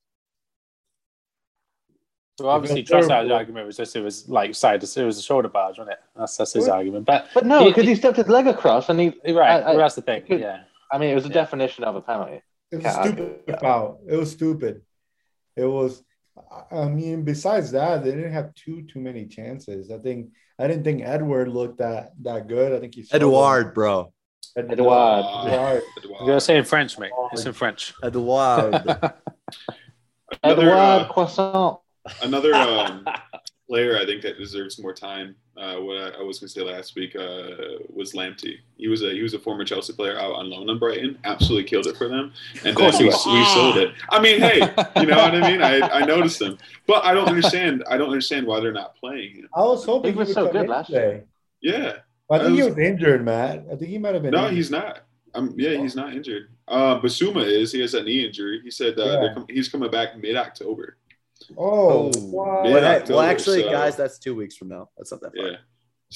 Well, obviously, It was Trossard's terrible. argument was just it was like side. It was a shoulder barge, wasn't it? That's that's his What? argument. But But no, because he, stepped his leg across and he. right, I, I, that's the thing. could- Yeah, I mean, it was a Yeah. definition of a penalty. It was Can't stupid foul. It was stupid. It was. I- I mean, besides that, they didn't have too too many chances. I think I didn't think Edward looked that that good. I think he Edouard, bro. Ed- Edouard. Edouard. you're gonna say in French, mate. It's in French. Edouard. Another, Edouard uh, Croissant. Another um, player I think that deserves more time uh, what I, I was going to say last week uh, was Lamptey. He was a he was a former Chelsea player out on loan in Brighton. Absolutely killed it for them, and then we, we sold it. I mean, hey, you know what I mean? I, I noticed him, but I don't understand. I don't understand why they're not playing him. I was hoping He was would so good in last today. Yeah, I think I he was- was injured, Matt. I think he might have been. no, injured. he's not. Um, yeah, he's not injured. Uh, Bissouma is. He has a knee injury. He said uh, Yeah. com- he's coming back mid October. Oh, Oh. what? Yeah. Well, hey- October, well, actually, so- guys, that's two weeks from now. That's not that far. Yeah,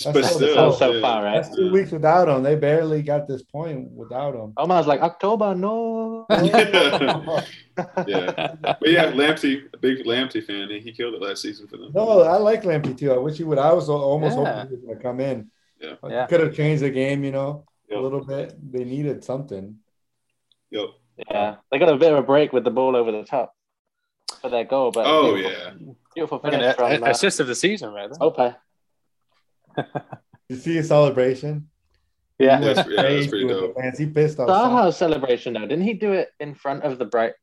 That's but still, so yeah. far, right? That's two weeks without him. They barely got this point without him. Omar's oh, like October, no. yeah, but yeah, Lamptey, a big Lamptey fan. He he killed it last season for them. No, I like Lampy too. I wish he would. I was almost Yeah. hoping he was going to come in. Yeah. Yeah. Could have changed the game, you know, Yep. a little bit. They needed something. Yep. Yeah, they got a bit of a break with the ball over the top for their goal, but Oh beautiful, yeah. beautiful Like an finish from a- uh, assist of the season, right? there. Ope. You see a celebration? Yeah, He went That's- yeah, that's pretty the dope. Fans. He pissed off. Zaha's celebration though, didn't he do it in front of the Bright?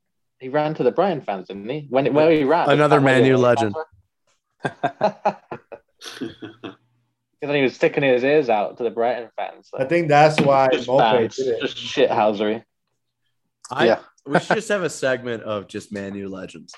He ran to the Brighton fans, didn't he? When where he ran, Another Is that where Man U legend. fans were? And then he was sticking his ears out to the Brighton fans. I think that's why just Mope fans, did it. just shithousery. I, Yeah. We should just have a segment of just Man U legends.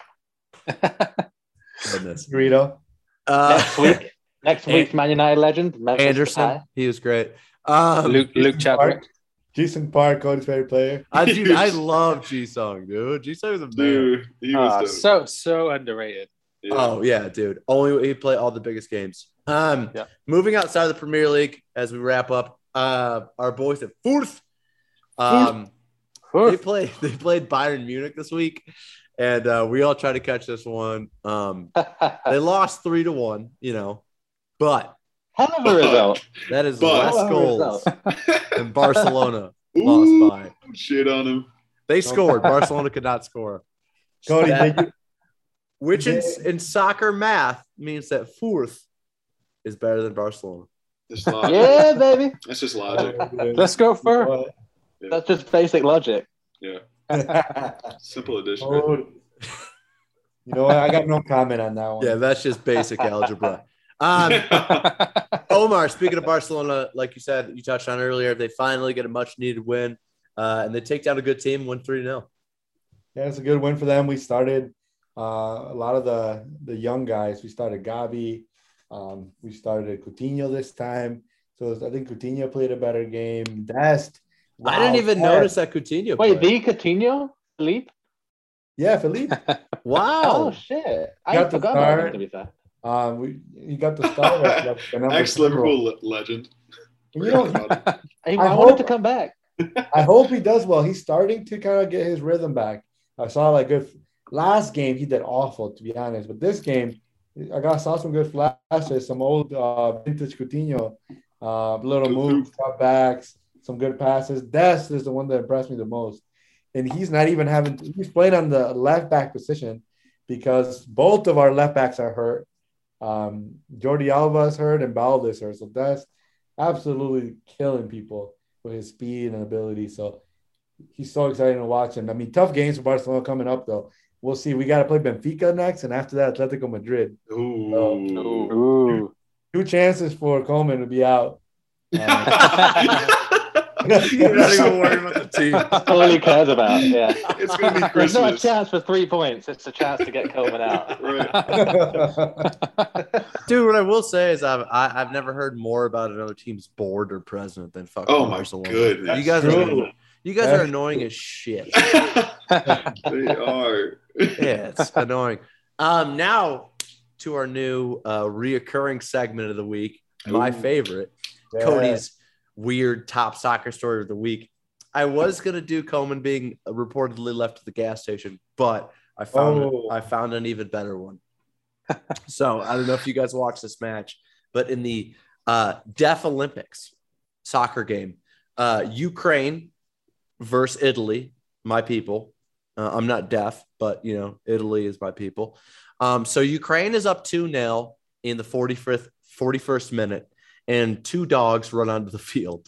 Goodness. Burrito. Uh, next week, next week's Man United legend, Memphis Anderson, Depay. he was great. Um, Luke Luke Chadwick. Park. Jason Park, Cody's favorite player. I, dude, I love Ji-sung, dude. Ji-sung is a. Dude, he was Ah, so so underrated. Yeah. Oh yeah, dude. Only he play all the biggest games. Um, Yeah. moving outside of the Premier League as we wrap up, uh, our boys at Fürth, um, they played they played Bayern Munich this week, and uh, we all tried to catch this one. Um, they lost three to one, you know, but Hell of a result. that is But- less Hell of goals than Barcelona Ooh, lost by. shit on him. They scored. Barcelona could not score. Cody, That- which in, in soccer math means that Fürth is better than Barcelona. Just logic. yeah, baby. That's just logic. Let's go for That's just basic logic. Yeah. Oh, Simple addition. you know? I got no comment on that one. Yeah, that's just basic algebra. Um, Omar, speaking of Barcelona, like you said, you touched on earlier, they finally get a much needed win uh, and they take down a good team, win 3 0. Yeah, it's a good win for them. We started uh, a lot of the the young guys. We started Gavi. Um, we started Coutinho this time. So I think Coutinho played a better game. Dest. I didn't even Dest. notice that Coutinho. Wait, played. the Coutinho? Philippe? Yeah, Philippe. Wow. Oh, shit. I Got the forgot about him, start. to be fair. Um, we you got the star. at the- the Ex. Liverpool le- legend. You know, Hey, I I, wanted hope- to come back. I hope he does well. He's starting to kind of get his rhythm back. I saw like good last game he did awful to be honest, but this game I got saw some good flashes, some old uh, vintage Coutinho, uh, little moves, cutbacks, some good passes. Dest is the one that impressed me the most, and he's not even having. He's playing on the left back position because both of our left backs are hurt. Um, Jordi Alba is hurt and Balde is hurt, so Dest absolutely killing people with his speed and ability. So he's so exciting to watch. And I mean, tough games for Barcelona coming up though. We'll see. We got to play Benfica next, and after that, Atletico Madrid. Ooh. Ooh. Two chances for Koeman to be out. Um, You're not even worried about the team. That's all he cares about. Yeah. It's gonna be Christmas. There's not a chance for three points. It's a chance to get Koeman out. Right. Dude, what I will say is I've I, I've never heard more about another team's board or president than fucking Oh my Barcelona. goodness. You guys True. are you guys are annoying as shit. they are. yeah, it's annoying. Um, now to our new uh reoccurring segment of the week, my Ooh. favorite, Yeah. Cody's weird top soccer story of the week. I was gonna do Koeman being reportedly left at the gas station, but I found Oh. I found an even better one. so I don't know if you guys watched this match, but in the uh, Deaf Olympics soccer game, uh, Ukraine versus Italy, my people. Uh, I'm not deaf, but you know, Italy is my people. Um, so Ukraine is up 2 0 in the 45th, 41st minute, and two dogs run onto the field.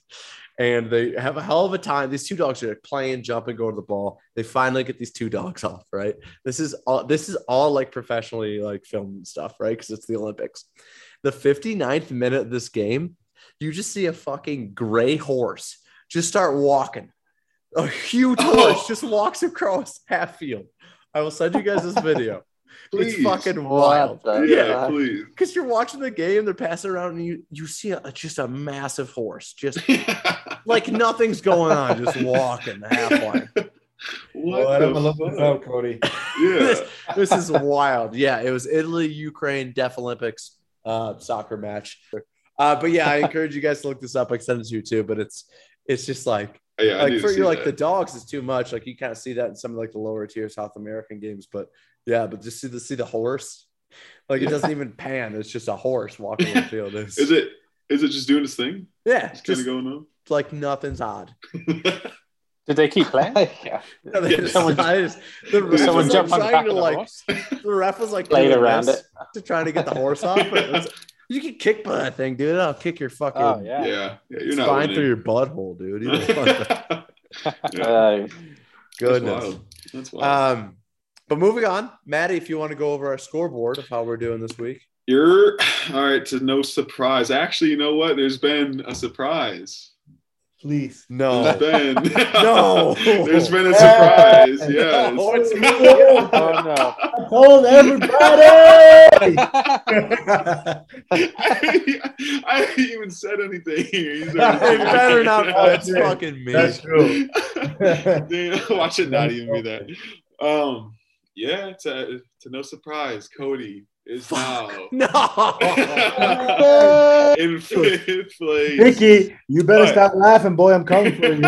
and they have a hell of a time. These two dogs are playing, jumping, go to the ball. They finally get these two dogs off. Right. This is all. This is all like professionally like filmed stuff, right? Because it's the Olympics. The 59th minute of this game, you just see a fucking gray horse just start walking. A huge Oh. horse just walks across half field. I will send you guys this video. Please. It's fucking wild. the Yeah, please. Because you're watching the game, they're passing around, and you you see a, just a massive horse, just like nothing's going on, just walking the half line. What Well, I'm the this fuck? up, Cody. Yeah. this, this is wild. Yeah, it was Italy, Ukraine, Deaf Olympics uh, soccer match. Uh, but yeah, I encourage you guys to look this up. I can send it to you too. But it's it's just like yeah, like for to you, see like that. the dogs is too much. Like you kind of see that in some of like the lower tier South American games. But yeah, but just see the see the horse. Like it doesn't even pan. It's just a horse walking on the field. It's, Is it is it just doing its thing? Yeah, It's kind just of going on. like nothing's odd. Did they keep playing? yeah. No, they just- Someone- I just- the ref Someone was, like, on the trying to of the like horse? the ref was like Played doing around this it. to try to get the horse off. But it was- you can kick by that thing, dude. I'll kick your fucking Oh yeah. yeah, yeah, you're not spine through your butthole, dude. You don't want that. Yeah, Uh, that's Goodness. wild. That's wild. Um, but moving on, Maddie, if you want to go over our scoreboard of how we're doing this week. You're all right. To no surprise, actually, you know what? There's been a surprise. Please. No, There's been No. There's been a surprise. Yes. No, it's me. Oh no. I told everybody. I, I haven't even said anything. He's it better not. That's fucking me. That's true. Damn, watch it not even be that. Um, yeah, to, to no surprise, Cody is now No. in fifth place. Mickey, you better What? stop laughing, boy. I'm coming for you.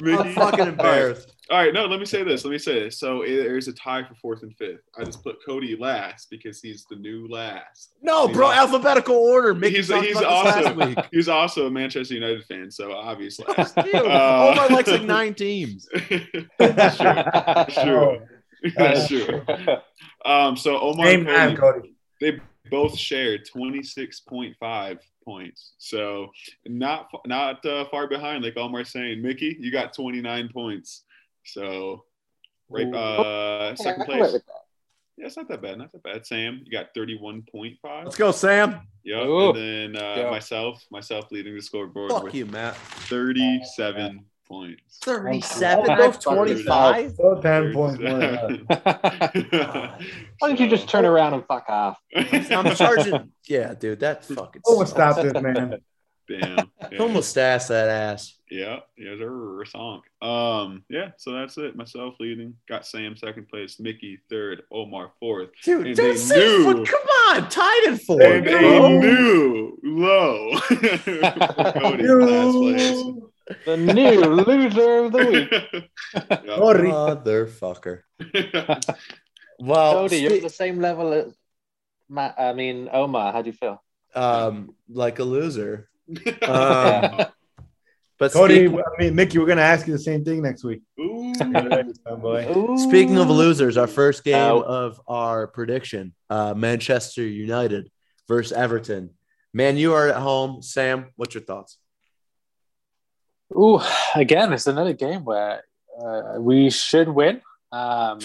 Mickey. I'm fucking embarrassed. All right, no, let me say this. Let me say this. So there's a tie for fourth and fifth. I just put Cody last because he's the new last. No, bro, alphabetical order. Mickey He's, he's about this last also he's also a Manchester United fan, so obviously. last. Dude, Uh, Omar likes like nine teams. That's true. That's true. That's true. Um, so Omar Same and time, Cody, Cody. they both shared 26.5 points. So not not uh, far behind, like Omar's saying. Mickey, you got 29 points. So right, uh, second place. live with that. Yeah, it's not that bad. Not that bad. Sam, you got 31.5. Let's go, Sam. Yep. Ooh. And then uh, Yeah. myself, myself leading the scoreboard Fuck with you, Matt. 37 points. 37 Oh, of 25? So 10 points more than us. Why don't you just turn around and fuck off? I'm charging. Yeah, dude, that fucking. Oh, stop this, man. Damn. Yeah. Almost ass that ass. Yeah, yeah, they're a song. Um, yeah, so that's it. Myself leading, got Sam second place, Mickey third, Omar fourth, Dude, And don't they say knew- foot. Come on, tied in four. and bro. a new low Cody in last place. The new loser of the week. Yep. Motherfucker. Well, Cody, you're at the same level as Matt. I mean, Omar. How do you feel? um, like a loser. Uh, Um, but Cody, speak- I mean, Mickey, we're going to ask you the same thing next week. Ooh. boy. Speaking of losers, our first game Ow. of our prediction, uh, Manchester United versus Everton. Man, you are at home. Sam, what's your thoughts? Ooh, again, it's another game where uh, we should win. Um,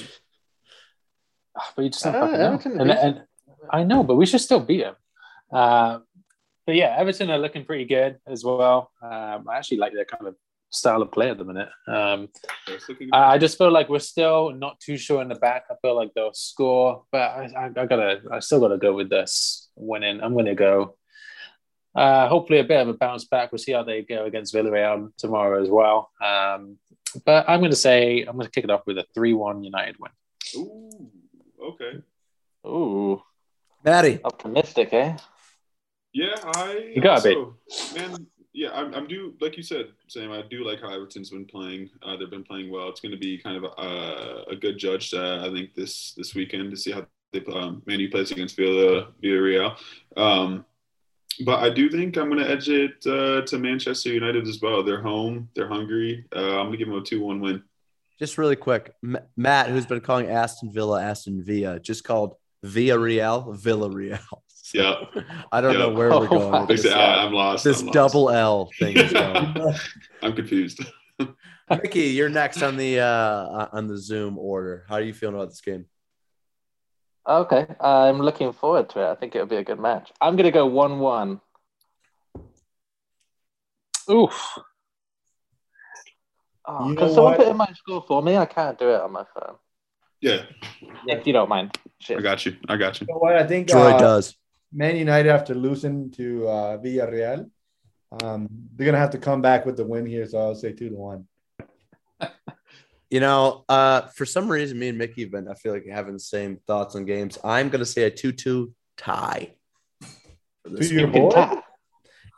but you just don't Uh, fucking know. Everton And, and I know, but we should still beat them. Uh, but yeah, Everton are looking pretty good as well. Um, I actually like their kind of style of play at the minute. Um, I I just feel like we're still not too sure in the back. I feel like they'll score, but I, I, I gotta, I still gotta go with this winning. I'm gonna go. Uh, hopefully, a bit of a bounce back. We'll see how they go against Villarreal tomorrow as well. Um, but I'm gonna say I'm gonna kick it off with a three-one United win. Ooh, okay. Ooh, Maddie. optimistic, eh? Yeah, I. You got it. also- Man, yeah, I'm, I'm do like you said, Sam. I do like how Everton's been playing. Uh, they've been playing well. It's going to be kind of a, a good judge. Uh, I think this this weekend to see how they um, Man U plays against Villa Villarreal. Um, but I do think I'm going to edge it uh, to Manchester United as well. They're home. They're hungry. Uh, I'm going to give them a two-one win. Just really quick, M- Matt, who's been calling Aston Villa Aston Villa, just called Villarreal Villarreal. Yeah. I don't know where we're Oh, going. wow. with They this, say, uh, "Ah, I'm lost. this I'm lost." double L thing is going. I'm confused. Mickey, you're next on the uh, on the Zoom order. How are you feeling about this game? Okay, I'm looking forward to it. I think it'll be a good match. I'm gonna go one-one. Oof. Oh, You can someone what? put in my score for me? I can't do it on my phone. Yeah, If you don't mind. I got you. I got you. You know what? I think Troy uh, does. Man United after losing to uh, Villarreal, um, they're gonna have to come back with the win here. So I'll say two to one. You know, uh, for some reason, me and Mickey have been, I feel like, having the same thoughts on games. I'm going to say a 2 2 tie. To your boy? Tie.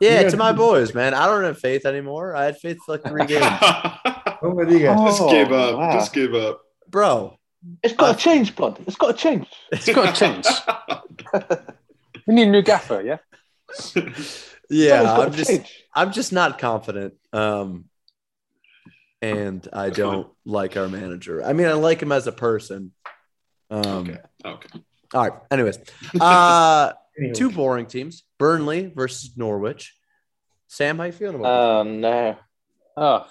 Yeah, Yeah. to my boys, man. I don't have faith anymore. I had faith for like three games. Who would you guys? Just Oh, give up. wow. Just give up. Bro, It's got to change, blood. It's got to change. It's got to change. We need a new gaffer, yeah? yeah, I'm just, change. I'm just not confident. Um, and I That's don't like our manager. I mean, I like him as a person. Um, okay. Okay. All right. Anyways, uh, Anyway. two boring teams: Burnley versus Norwich. Sam, how you feeling about Oh no. Oh,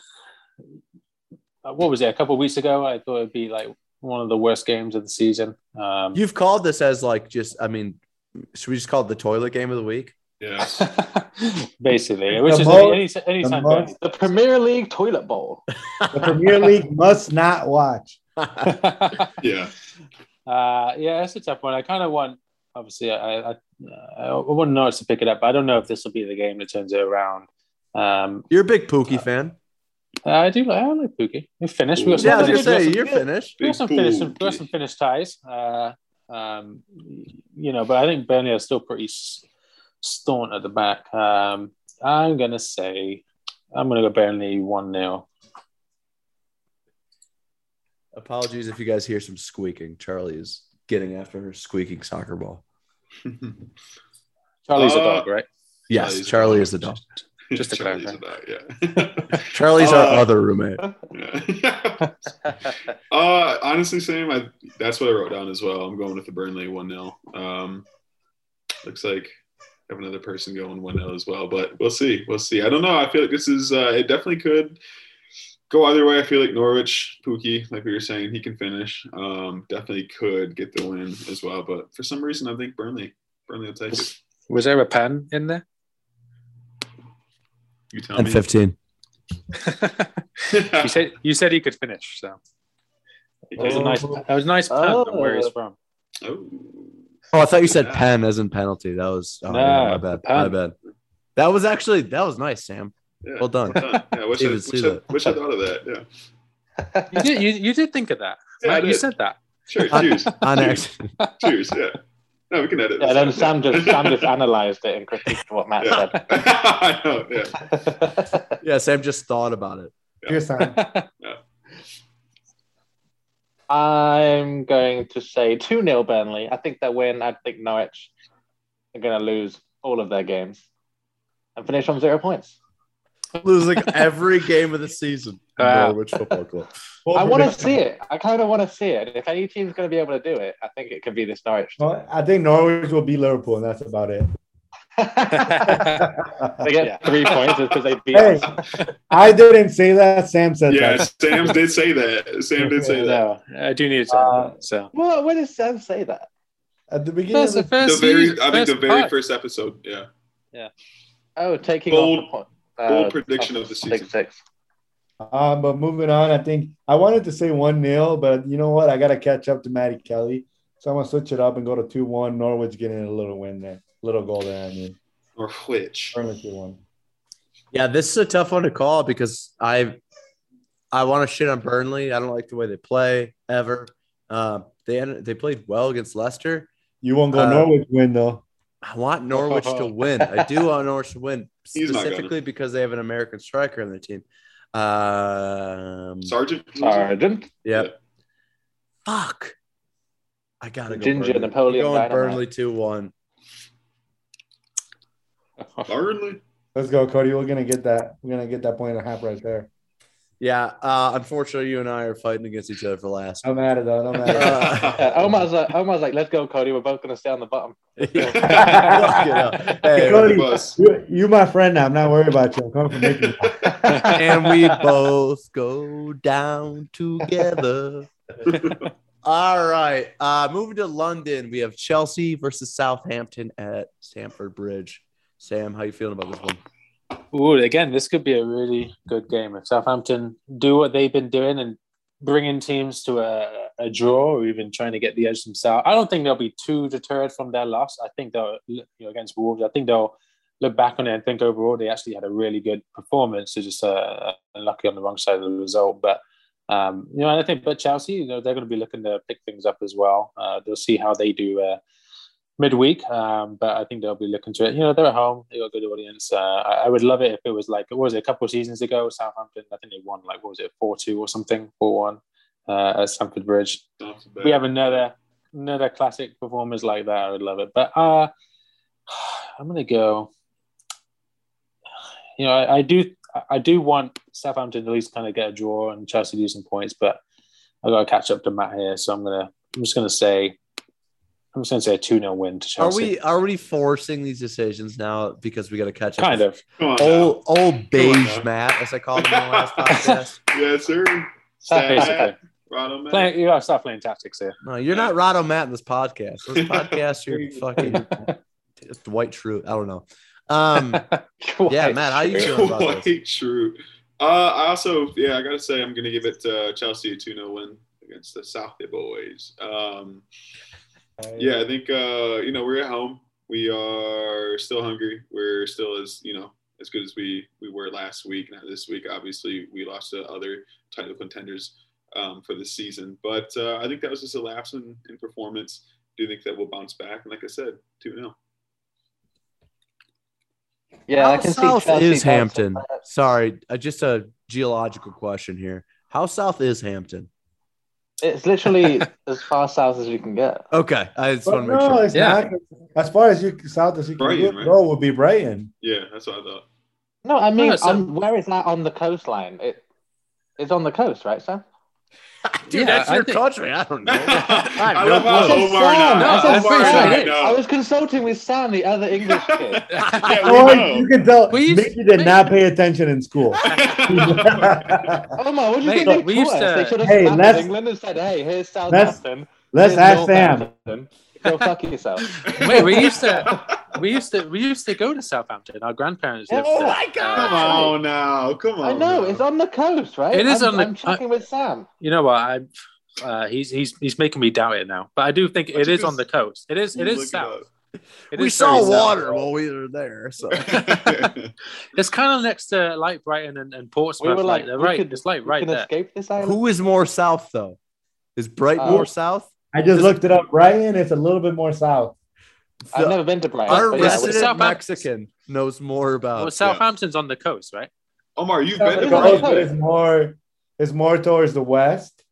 Uh, what was it? A couple of weeks ago, I thought it'd be like one of the worst games of the season. Um. You've called this as like just. I mean, should we just call it the toilet game of the week? Yeah. basically, which The is most- any, any, anytime. the most- The Premier League toilet bowl. The Premier League must not watch. Yeah. uh, yeah, it's a tough one. I kind of want, obviously, I, I, I want Norwich to pick it up. I don't know if this will be the game that turns it around. Um, You're a big Pukki fan. I do like, I like Pukki. We finished. We got some, Yeah, I was gonna say you're finished. we got some finished, some, we got some finished ties. Uh, um, you know, but I think Burnley are still pretty s- staunch at the back. Um, I'm gonna say I'm gonna go Burnley one 0 Apologies if you guys hear some squeaking. Charlie is getting after her squeaking soccer ball. Charlie's a Uh, dog, right? Yes, Charlie's a Charlie dog. is the dog. Just to Charlie's clarify. about, yeah. Charlie's Uh, our other roommate. Yeah. uh, honestly, Sam, I, that's what I wrote down as well. I'm going with the Burnley 1 0. Um, looks like I have another person going 1 0 as well, but we'll see. We'll see. I don't know. I feel like this is, uh, it definitely could go either way. I feel like Norwich, Pukki, like we were saying, he can finish. Um, definitely could get the win as well, but for some reason, I think Burnley, Burnley will take it. Was there a pen in there? You tell And me. 15. you said you said he could finish, so that was a nice. Oh. That was a nice pen on where he's from. oh. Oh, I thought you said pen as in penalty. That was oh, No, yeah, my bad. pen. My bad. That was actually that was nice, Sam. Yeah, Well done. Yeah, I wish, I, Didn't wish, I, that. wish I thought of that. Yeah. You did. You, you did think of that. Yeah, right? You said that. Sure. Cheers. On cheers. cheers. Yeah. No, we can edit. Yeah, this then out. Sam just Sam just analysed it and critiqued what Matt Yeah. said. I know. Yeah. Yeah, Sam just thought about it. Here's time. I'm going to say 2 0 Burnley. I think they win. I think Norwich are going to lose all of their games and finish on zero points. Losing every game of the season. Wow. Norwich Football Club. Full I want to see it. I kind of want to see it. If any team's going to be able to do it, I think it could be this Norwich. team. Well, I think Norwich will be Liverpool, and that's about it. they get three points because they beat Hey, us. I didn't say that. Sam said that. Yeah. that. Sam did say that. Sam did say that. no, I do need to. Uh, so Well, when did Sam say that? At the beginning first, of the the, The first very, season- I think the first very part. first episode. Yeah. Yeah. Oh, taking Bold- off the uh, prediction of the season. Six. um, but moving on, I think I wanted to say 1 0, but you know what? I got to catch up to Matty Kelly. So I'm going to switch it up and go to 2 1. Norwich getting a little win there. Little goal there, I mean. Or which? 2 1. Yeah, this is a tough one to call because I I want to shit on Burnley. I don't like the way they play ever. Uh, they they played well against Leicester. You won't go Uh, Norwich win, though. I want Norwich to win. I do want Norwich to win He's not gonna. Specifically because they have an American striker on their team. Um, Sargent. Sargent. Yep. Fuck. I gotta go. Ginger Burnley. Napoleon I'm going Dynamite. Burnley two one. Burnley. Let's go, Cody. We're gonna get that. We're gonna get that point and a half right there. Yeah, uh, unfortunately, you and I are fighting against each other for last. No matter though. No matter. Uh, Yeah, Omar's like, Omar's like, let's go, Cody. We're both gonna stay on the bottom. Look. Hey, Cody, you, you my friend now. I'm not worried about you. I'm coming for Mickey. and we both go down together. All right. Uh, moving to London, we have Chelsea versus Southampton at Stamford Bridge. Sam, how you feeling about this one? Ooh, again, this could be a really good game if Southampton do what they've been doing and bringing teams to a, a draw or even trying to get the edge themselves. I don't think they'll be too deterred from their loss. I think they'll, you know, against Wolves, I think they'll look back on it and think overall they actually had a really good performance. They're just uh, unlucky on the wrong side of the result. But, um, you know, and I think, but Chelsea, you know, they're going to be looking to pick things up as well. Uh, they'll see how they do. Uh, midweek. Um, but I think they'll be looking to it. You know, they're at home. They got a good audience. Uh, I, I would love it if it was like what was it a couple of seasons ago, Southampton. I think they won like what was it four two or something, four one uh, at Stamford Bridge. Not so bad. We have another another classic performers like that. I would love it. But uh, I'm gonna go. You know, I, I do. I do want Southampton to at least kind of get a draw and Chelsea do some points, but I got to catch up to Matt here. So I'm gonna. I'm just gonna say. I'm just gonna say a two 0 win to Chelsea. Are Chelsea. we are we forcing these decisions now because we got to catch up? Kind of. Come on. Old old beige now. Matt, as I called him in the last podcast. Yes, sir. Basically. Rado man. Playing, you gotta stop playing tactics here. No, you're not Rado Matt in this podcast. This podcast, you're fucking Dwight Schrute. I don't know. Um, yeah, Matt, how you feeling about this? Quite true. Uh, I also, yeah, I gotta say, I'm gonna give it to Chelsea a 2 0 win against the South Boys. Um, yeah, I think uh, you know we're at home. We are still hungry. We're still as you know as good as we we were last week. Now this week, obviously, we lost to other title contenders um, for the season. But uh, I think that was just a lapse in, in performance. Do you think that we'll bounce back. And like I said, two 0 Yeah, I How can see south Chelsea is Hampton? Sorry, uh, just a geological question here. How south is Hampton? It's literally as far south as you can get. Okay, I just want to make no, sure. it's Yeah. not. As far as you south as you can Brighton, go, right? go would be Brighton. Yeah, that's what I thought. No, I mean, No, so- um, where is that on the coastline? It, it's on the coast, right, Sam? Dude, Yeah, that's I your think- country. I don't know. I no love how. Omar Sam, now. I Omar Sam. right now. I was consulting with Sam, the other English kid. Yeah, Oh, you can tell We Mickey did we- not pay attention in school. Omar, what do you Mate, think they we used us? to- They should have Hey, hey, let's- England and said, "Hey, here's Southampton. Let's here's ask Sam. Northampton. Go fuck yourself." Wait, we used to, we used to, we used to go to Southampton. Our grandparents lived Oh there. my god! Come on now. Come on. I know now. it's on the coast, right? It is I'm, on the- I'm checking with Sam. You know what? I, uh, he's he's he's making me doubt it now. But I do think Why don't it you is on the coast. It is it is south. up. It we is saw very south. water while we were there. So It's kind of next to like Brighton and, and Portsmouth. We were like, like, we right. could- it's like right can there. escape this island. who is more south though? Is Brighton Uh, more south? I just looked it up. Brighton, it's a little bit more south. I've never been to Brighton. Our but yeah, Yes, we- it's resident Mexican knows more about. Well, Southampton's on the coast, right? Omar, you've Yeah, been to but Coast, it's but it's more it's more towards the west.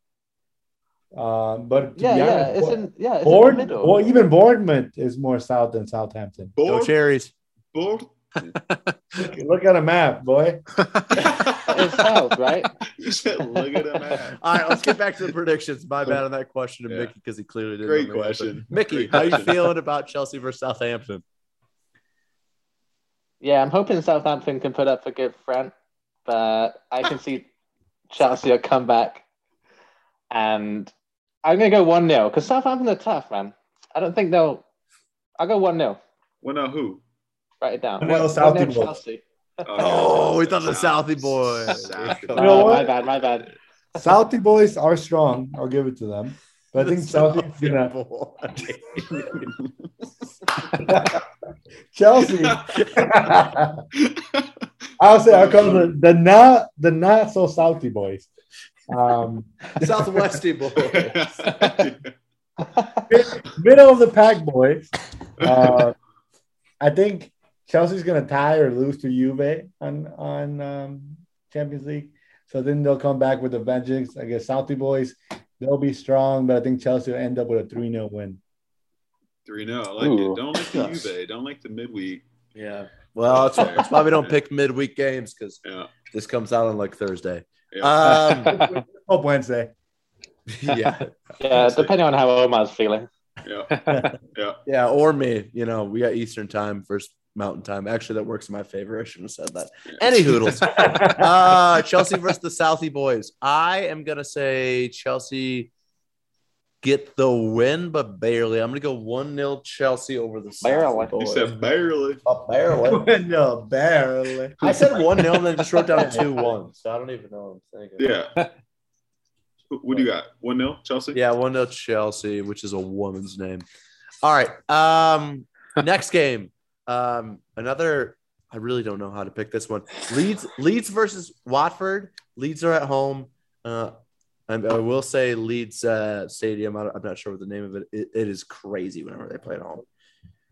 Um, but to yeah, yeah, honest, it's in yeah, it's Bourne, in the middle. well, even Bournemouth is more south than Southampton. Go cherries. board. Look, look at a map, boy. it's south, right? You said, look at him. man. All right, let's get back to the predictions. My bad on that question to Yeah. Mickey because he clearly didn't. Great know the question. Mickey. Great How you feeling about Chelsea versus Southampton? Yeah, I'm hoping Southampton can put up a good front, but I can see Chelsea will come back, and I'm gonna go one 0 because Southampton are tough, man. I don't think they'll. I'll go one 0 Well, now who? Write it down. 1-0 Southie 1-0 boys. Chelsea. Oh, we thought the Southie boys. Southie Oh, You know what? my bad, my bad. Southie boys are strong. I'll give it to them. But I think Chelsea's gonna Chelsea. I'll say I'll call the, the not the not so Southie boys. Um, Southwesty boys. mid- middle of the pack boys. Uh, I think Chelsea's gonna tie or lose to Juve on on um, Champions League. So then they'll come back with a vengeance. I guess Southie boys they'll be strong, but I think Chelsea will end up with a 3 0 win. 3 0. I like Ooh. it. Don't like the Juve. Don't like the midweek. Yeah. Well, that's, that's why we don't pick midweek games because Yeah. this comes out on like Thursday. Um, Hope Wednesday. yeah, Yeah, depending on how Omar's feeling. Yeah. yeah. yeah, or me. You know, we got Eastern time versus Mountain time. Actually, that works in my favor. I shouldn't have said that. Any hoodles. uh, Chelsea versus the Southie boys. I am gonna say Chelsea get the win, but barely. I'm gonna go one 0 Chelsea over the Barely. Southie He boys. said barely. Oh, barely. no, barely. I said one 0 and then just wrote down two one. So I don't even know what I'm thinking. Yeah. What do you got? 1 0 Chelsea? Yeah, one 0 Chelsea, which is a woman's name. All right. Um, next game. Um, another. I really don't know how to pick this one. Leeds, Leeds versus Watford. Leeds are at home. Uh, I, will say Leeds uh, Stadium. I, am not sure what the name of it. it. It is crazy whenever they play at home.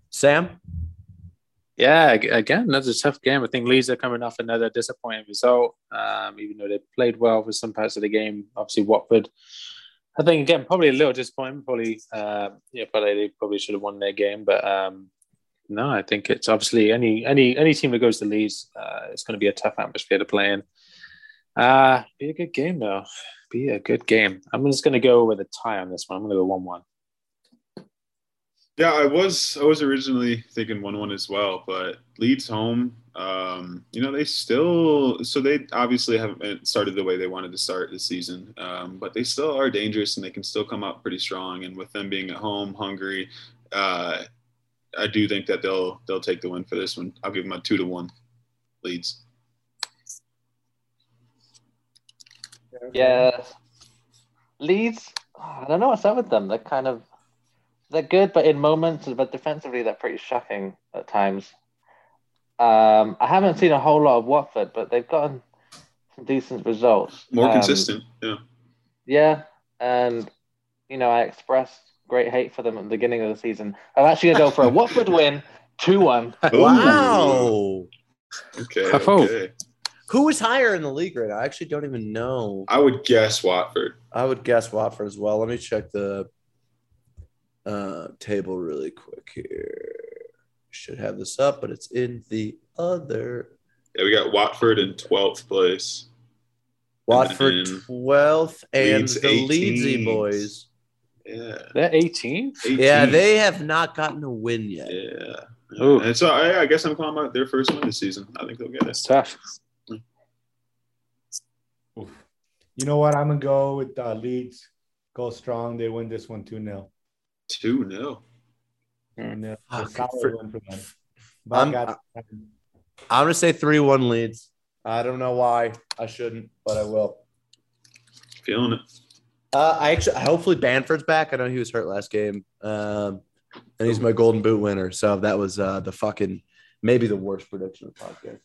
Sam. Yeah, ag- again, another tough game. I think Leeds are coming off another disappointing result, um, even though they played well for some parts of the game. Obviously, Watford, I think again probably a little disappointment. Probably, uh, yeah, probably they probably should have won their game, but um, no, I think it's obviously any any any team that goes to Leeds, uh, it's going to be a tough atmosphere to play in. Uh, be a good game though. Be a good game. I'm just going to go with a tie on this one. I'm going to go one-one. Yeah, I was I was originally thinking one one as well, but Leeds home, um, you know, they still so they obviously haven't started the way they wanted to start this season, um, but they still are dangerous and they can still come out pretty strong. And with them being at home, hungry, uh, I do think that they'll they'll take the win for this one. I'll give them a two to one Leeds. Yeah. Leeds, I don't know what's up with them. They're kind of they're good, but in moments, but defensively they're pretty shocking at times. Um, I haven't seen a whole lot of Watford, but they've gotten some decent results. More Um, consistent, yeah. Yeah, and you know I expressed great hate for them at the beginning of the season. I'm actually gonna go for a Watford win, two one. Wow. Okay, okay. Who is higher in the league right now? I actually don't even know. I would guess Watford. I would guess Watford as well. Let me check the uh, table really quick here. Should have this up, but it's in the other. Yeah, we got Watford in twelfth place. Watford And 12th and Leeds the Leedsy boys. Yeah. They're 18. 18. Yeah, they have not gotten a win yet. Yeah. Ooh. And so I, I guess I'm calling out their first win this season. I think they'll get it. It's tough. You know what? I'm gonna go with uh, Leeds. Go strong. They win this one 2 0. 2 0. Yeah, Fuck, a solid for- win for them. I'm- I'm going to say 3 1 Leeds. I don't know why. I shouldn't, but I will. Feeling it. Uh, I actually, hopefully, Bamford's back. I know he was hurt last game. Um, and he's my golden boot winner. So that was uh, the fucking, maybe the worst prediction of the podcast.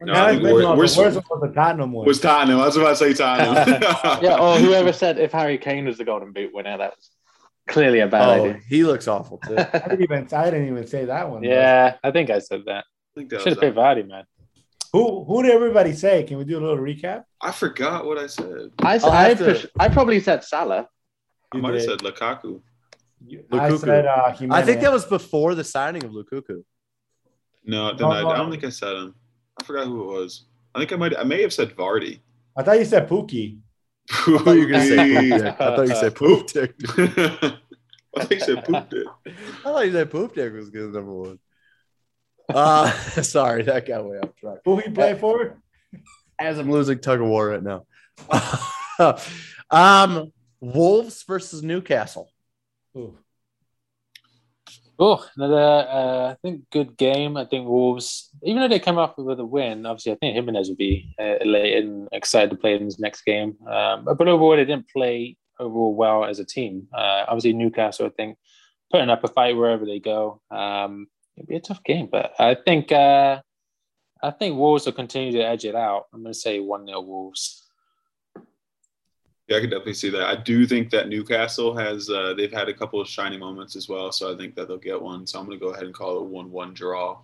No, Now I it's think we're- we're- the worst one was the Tottenham one. Was Tottenham. I was about to say Tottenham. Yeah, or whoever said if Harry Kane was the Golden Boot winner, that was clearly a bad Oh, idea. he looks awful too. I didn't even I didn't even say that one. Yeah, I think I said that. I think that Should was have picked Vardy, man. Who who did everybody say? Can we do a little recap? I forgot what I said. I, I'll I, to- for- I probably said Salah. I You might have said Lukaku. You- I said uh, I think that was before the signing of Lukaku. No, then No, I, I don't think I said him. I forgot who it was. I think I might. I may have said Vardy. I thought you said Pukki. I thought you were gonna say poop dick. I thought you said poop dick. I think I said pooped it. I thought you said poop dick was good number one. Uh, sorry, that got way off track. Who he play for? As I'm losing tug of war right now. um, Wolves versus Newcastle. Ooh. Oh, another, uh, I think, good game. I think Wolves, even though they come off with a win, obviously, I think Jimenez would be uh, elated and excited to play in his next game. Um, but overall, they didn't play overall well as a team. Uh, obviously, Newcastle, I think, putting up a fight wherever they go. Um, it'd be a tough game, but I think uh, I think Wolves will continue to edge it out. I'm going to say 1 0 Wolves. Yeah, I can definitely see that. I do think that Newcastle has. Uh, they've had a couple of shiny moments as well, so I think that they'll get one. So I'm going to go ahead and call it one-one draw.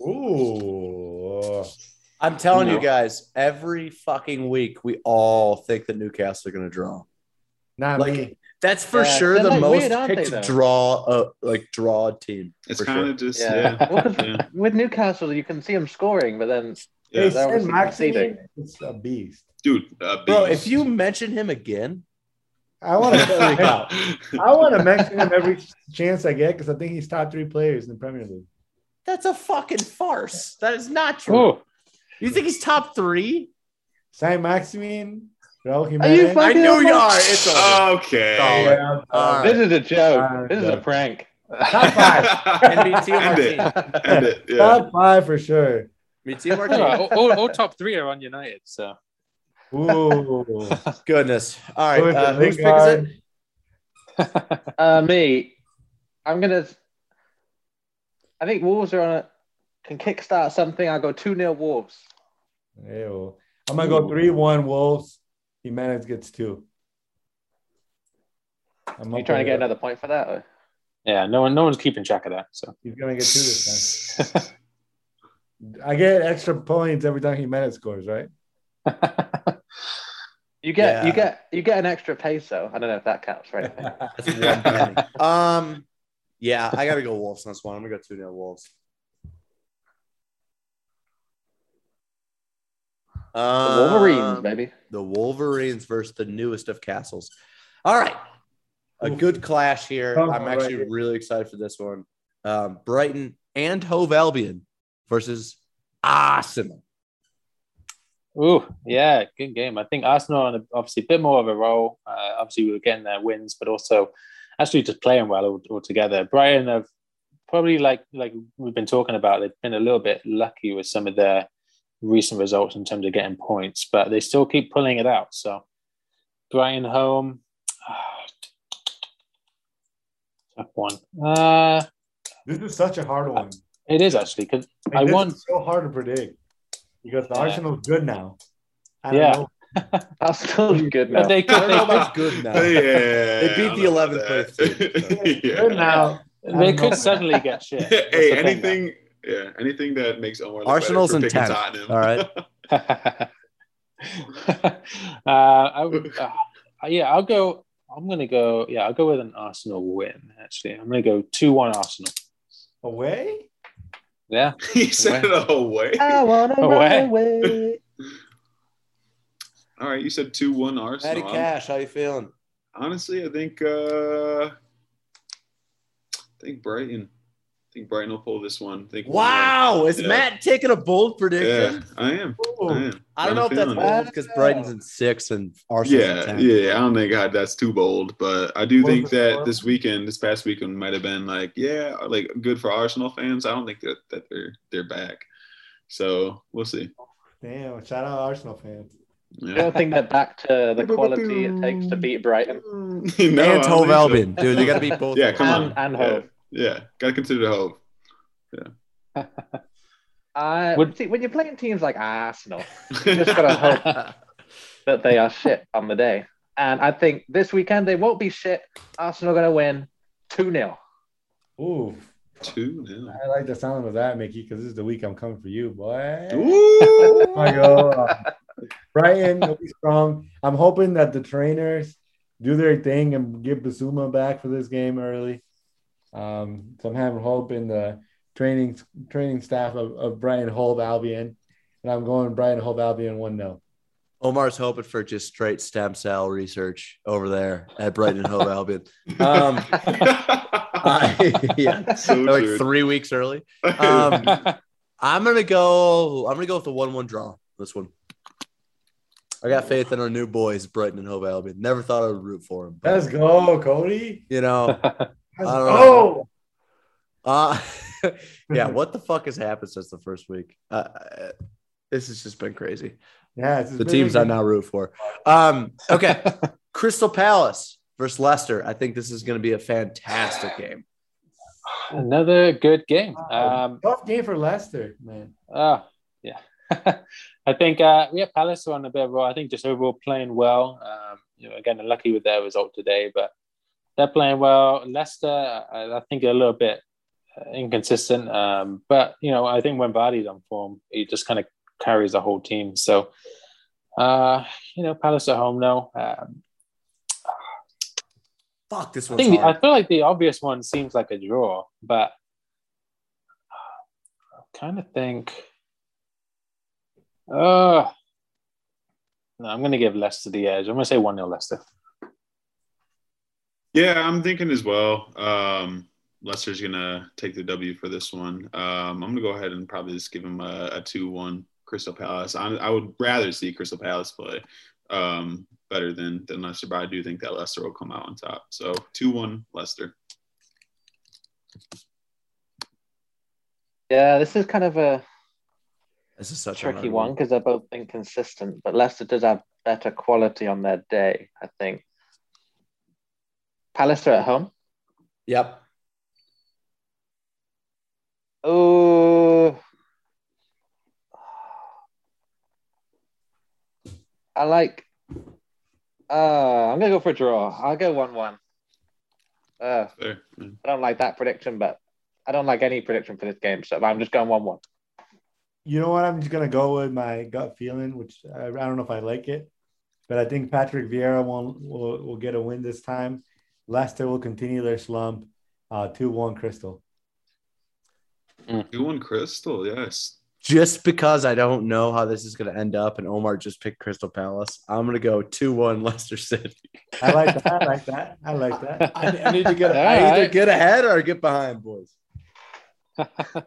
Ooh. I'm telling No. you guys, every fucking week we all think that Newcastle are going to draw. Not Like, me. That's for Yeah, sure the like most weird, aren't they, picked draw, uh, like draw team. It's for kind sure. of just Yeah. yeah. Well, 'cause yeah. With Newcastle, you can see them scoring, but then Hey, That was Saint Maximin conceding. a beast. Dude, uh, Bro, if you mention him again, I want to. I want to mention him every chance I get because I think he's top three players in the Premier League. that's a fucking farce. That is not true. Oh, You think he's top three? Saint Maximin, Raul Are you Jimenez. I fucking knew you are. It's over. okay. Oh, Yeah, All right. This is a joke. Uh, this is a prank. top five. NBT or End it. Martin? End it. Yeah. Top five for sure. Me too, all, all, all top three are on United. So Ooh. Goodness. All right. Good, Uh, whose pick is it? Uh, me, I'm gonna. I think Wolves are on a can kickstart something. I'll go two 0 Wolves. Ew. I'm gonna go three one Wolves. Jimenez gets two. I'm Are you trying to get it. another point for that? Or? yeah, no one, no one's keeping track of that. So He's gonna get two this time. I get extra points every time Jimenez scores, right? You get Yeah. you get you get an extra peso. I don't know if that counts, right? That's. Um, yeah, I gotta go Wolves on this one. I'm gonna go two 0 Wolves. The Um, Wolverines, baby. The Wolverines versus the newest of castles. All right. A good clash here. Come I'm actually right. really excited for this one. Um, Brighton and Hove Albion versus Arsenal. Ooh, yeah, good game. I think Arsenal on a, obviously a bit more of a role. Uh, obviously, we were getting their wins, but also actually just playing well all, altogether. Brighton have probably like like we've been talking about. They've been a little bit lucky with some of their recent results in terms of getting points, but they still keep pulling it out. So Brighton home, tough one. Uh, This is such a hard one. it is actually because I this won. is so hard to predict because Yeah. Arsenal's good now. I Yeah. know. Arsenal's good now. They I could, don't they could good now. yeah. They beat the 11th about place that. Good now. they could suddenly get shit. That's the Hey, thing, anything, yeah, anything that makes Omar look Arsenal's in 10th. Tottenham. All right. uh, I, would- uh, yeah, I'll go. I'm gonna go. Yeah, I'll go with an Arsenal win. Actually, I'm gonna go two one Arsenal. Away? Yeah, he said it away. I wanna Away. run away. All right, you said two one Arsenal. Matty Cash, how you feeling? honestly, I think uh, I think Brighton. I think Brighton will pull this one. I think Wow, is Yeah. Matt taking a bold prediction? Yeah, prediction? I am. Ooh. I am. I don't Got know if that's bold because Brighton's in six and Arsenal's in Yeah, ten. yeah, I don't think God, that's too bold, but I do What think that score? this weekend, this past weekend, might have been like, yeah, like good for Arsenal fans. I don't think that, that they're they're back, so we'll see. Damn, shout out Arsenal fans. I don't think they're back to the quality it takes to beat Brighton no, I and don't Hove think so. Dude. They got to beat both. Yeah, come them. on. and, and Yeah. Hove. Yeah, gotta consider the Hove. I Would- see when you're playing teams like Arsenal, you just gotta hope that they are shit on the day. And I think this weekend they won't be shit. Arsenal gonna win two 0 Ooh, Two now. I like the sound of that, Mickey, because this is the week I'm coming for you, boy. Ooh. I go. uh, Brighton will be strong. I'm hoping that the trainers do their thing and get Bissouma back for this game early. Um, so I'm having hope in the training training staff of, of Brighton Hove Albion, and I'm going Brighton Hove Albion one 0 Omar's hoping for just straight stem cell research over there at Brighton and Hove Albion. Um, I- yeah, So like true. three weeks early. Um, I'm gonna go. I'm gonna go with the one-one draw. This one. I got faith in our new boys, Brighton and Hove Albion. Never thought I would root for them. Let's go, Cody. You know, Let's I don't go. uh, yeah. What the fuck has happened since the first week? Uh, Uh, this has just been crazy. Yeah, it's The teams I now root for. Um, okay, Crystal Palace versus Leicester. I think this is going to be a fantastic game. Another good game. Um, Tough game for Leicester, man. Oh, yeah. I think uh, yeah, Palace are on a bit of a roll. I think just overall playing well. Um, you know, again, lucky with their result today, but they're playing well. Leicester, I, I think, a little bit uh, inconsistent. Um, but you know, I think when Vardy's on form, he just kind of carries the whole team. So, uh, you know, Palace at home now. Um, Fuck, this I one's think I feel like the obvious one seems like a draw, but I kind of think Uh, no, I'm going to give Leicester the edge. I'm going to say 1 0 Leicester. Yeah, I'm thinking as well. Um, Leicester's going to take the W for this one. Um, I'm going to go ahead and probably just give him a 2 1 Crystal Palace. I, I, would rather see Crystal Palace play um, better than, than Leicester, but I do think that Leicester will come out on top. So 2 1 Leicester. Yeah, this is kind of a this is such tricky one because they're both inconsistent. But Leicester does have better quality on their day, I think. Palace are at home. Yep. Oh, I like. Uh, I'm gonna go for a draw. I'll go one-one. Uh, I don't like that prediction, but I don't like any prediction for this game, so I'm just going one-one. You know what? I'm just gonna go with my gut feeling, which I, I don't know if I like it, but I think Patrick Vieira will will, will get a win this time. Leicester will continue their slump. Uh, two one Crystal. Two one Crystal, yes. Just because I don't know how this is going to end up, and Omar just picked Crystal Palace, I'm going to go two one Leicester City. I like that. I like that. I like that. I, I need to get. I either get ahead or get behind, boys. but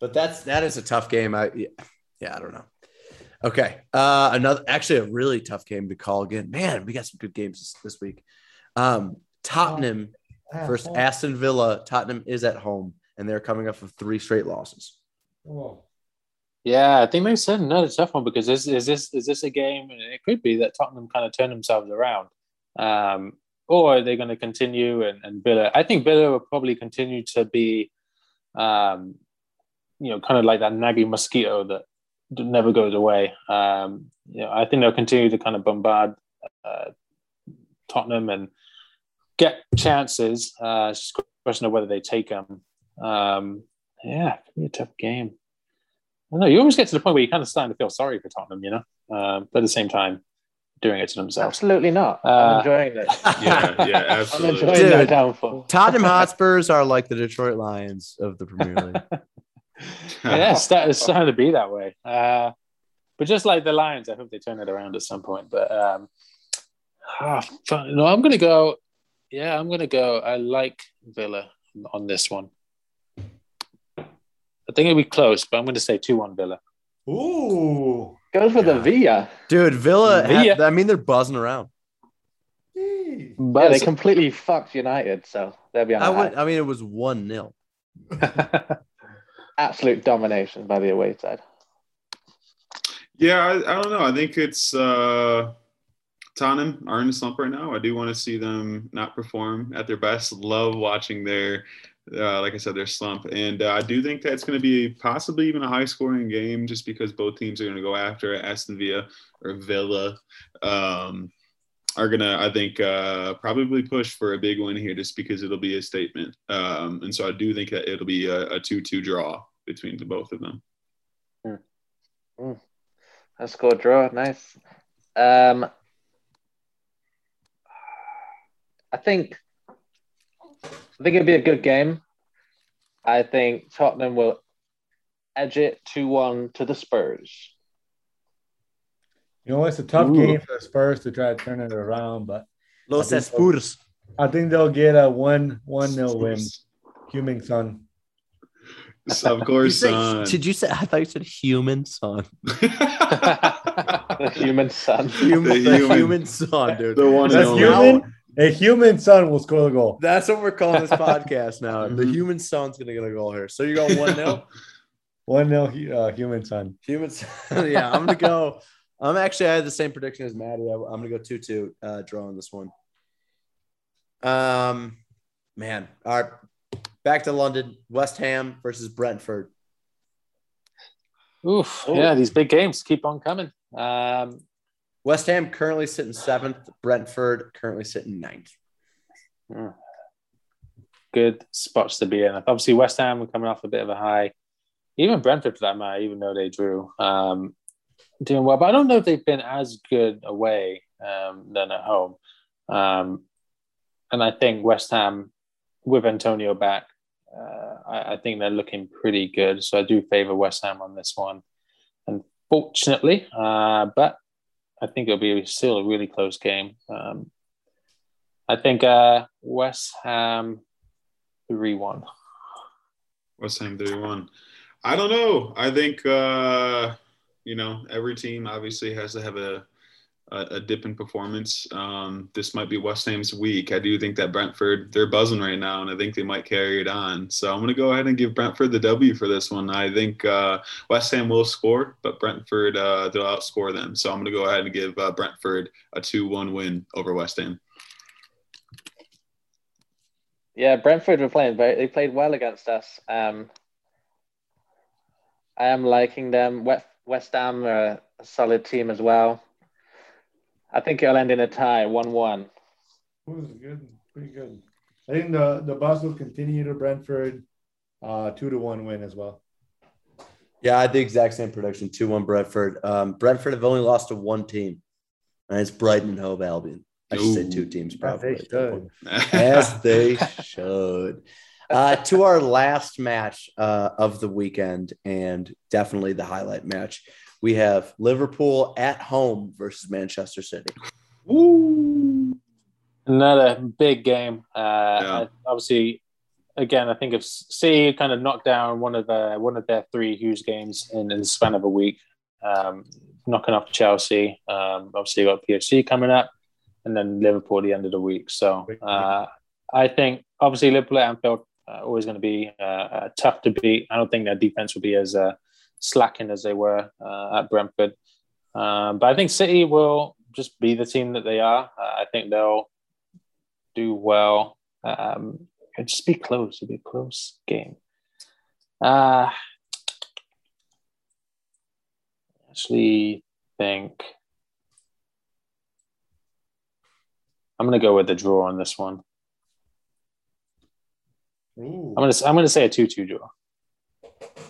that's that is a tough game. I yeah, yeah I don't know. Okay, uh, another actually a really tough game to call again. Man, we got some good games this, this week. Um, Tottenham versus Aston Villa. Tottenham is at home, and they're coming off of three straight losses. Whoa. Yeah, I think they said another tough one because is, is this is this a game? And it could be that Tottenham kind of turn themselves around, um, or are they going to continue? And, and Villa, I think Villa will probably continue to be, um, you know, kind of like that nagging mosquito that never goes away. Um, you know, I think they'll continue to kind of bombard uh, Tottenham and get chances. Uh, it's just a question of whether they take them. Um, yeah, it be a tough game. I know you always get to the point where you're kind of starting to feel sorry for Tottenham, you know, uh, but at the same time, doing it to themselves. Absolutely not. Uh, I'm enjoying it. Yeah, yeah, I'm absolutely. enjoying Dude. downfall. Tottenham Hotspurs are like the Detroit Lions of the Premier League. yeah, it's, starting to be that way. Uh, but just like the Lions, I hope they turn it around at some point. But um, fun- no, I'm going to go. Yeah, I'm going to go. I like Villa on this one. I think it'll be close, but I'm going to say 2 1 Villa. Ooh. Goes for the Villa. Dude, Villa. ha- Yeah. I mean, they're buzzing around. But Yeah, they completely fucked United, so they'll be on I would. I mean, it was one 0 absolute domination by the away side. Yeah, I, I don't know. I think it's uh, Tottenham are in a slump right now. I do want to see them not perform at their best. Love watching their, uh, like I said, their slump, and uh, I do think that's going to be possibly even a high-scoring game, just because both teams are going to go after. Aston Villa or Villa um, are going to, I think, uh, probably push for a big win here, just because it'll be a statement. Um, and so I do think that it'll be a, a two-two draw between the both of them. Let's go draw. Nice. Um, I think I think it'll be a good game. I think Tottenham will edge it 2 1 to the Spurs. You know, it's a tough Ooh. game for the Spurs to try to turn it around, but Los I. Spurs. I think they'll get a one one nil win. Human Son. of You course, say- son. did you say? I thought you said human son. The human son. Human, The the human- human son, dude. the one and That's only. human. A human son will score the goal. That's what we're calling this podcast now. The Mhm. human son's gonna get a goal here. So you're going one 0 One nil uh, human son. Human son. yeah, I'm gonna go. I'm actually I had the same prediction as Maddie. I, am gonna go two two uh, draw on this one. Um, man. All right, back to London. West Ham versus Brentford. Oof. Yeah, these big games keep on coming. Um, West Ham currently sitting seventh. Brentford currently sitting ninth. good spots to be in. Obviously, West Ham were coming off a bit of a high. Even Brentford, for that matter, even though they drew, um, doing well. But I don't know if they've been as good away um, than at home. Um, and I think West Ham, with Antonio back, uh, I, I think they're looking pretty good. So I do favour West Ham on this one. Unfortunately. Uh, but I think it'll be still a really close game. Um, I think uh, West Ham 3 1. West Ham 3 1. I don't know. I think, uh, you know, every team obviously has to have a, a, a dip in performance. Um, this might be West Ham's week. I do think that Brentford, they're buzzing right now, and I think they might carry it on. So I'm going to go ahead and give Brentford the W for this one. I think uh, West Ham will score, but Brentford, uh, they'll outscore them. So I'm going to go ahead and give uh, Brentford a 2 1 win over West Ham. Yeah, Brentford were playing very. They played well against us. Um, I am liking them. West West Ham are a solid team as well. I think it'll end in a tie, one-one. Who's good? Pretty good. I think the the bus will continue to Brentford, uh, two to one win as well. Yeah, I had the exact same prediction, two one Brentford. Um, Brentford have only lost to one team, and it's Brighton and Hove Albion. I should say two teams probably. They should. As they should. Uh, to our last match uh, of the weekend, and definitely the highlight match, we have Liverpool at home versus Manchester City. Another big game. Uh, Yeah. Obviously, again, I think if City kind of knocked down one of the one of their three huge games in, in the span of a week, um, knocking off Chelsea. Um, obviously, you got PSG coming up, and then Liverpool at the end of the week. So uh, I think obviously Liverpool at Anfield uh, always going to be uh, uh, tough to beat. I don't think their defense will be as uh, slacking as they were uh, at Brentford. Um, but I think City will just be the team that they are. Uh, I think they'll do well. Um, it'll just be close. It'll be a close game. Uh, actually, think I'm going to go with the draw on this one. Ooh. I'm going to I'm going to say a two-two draw.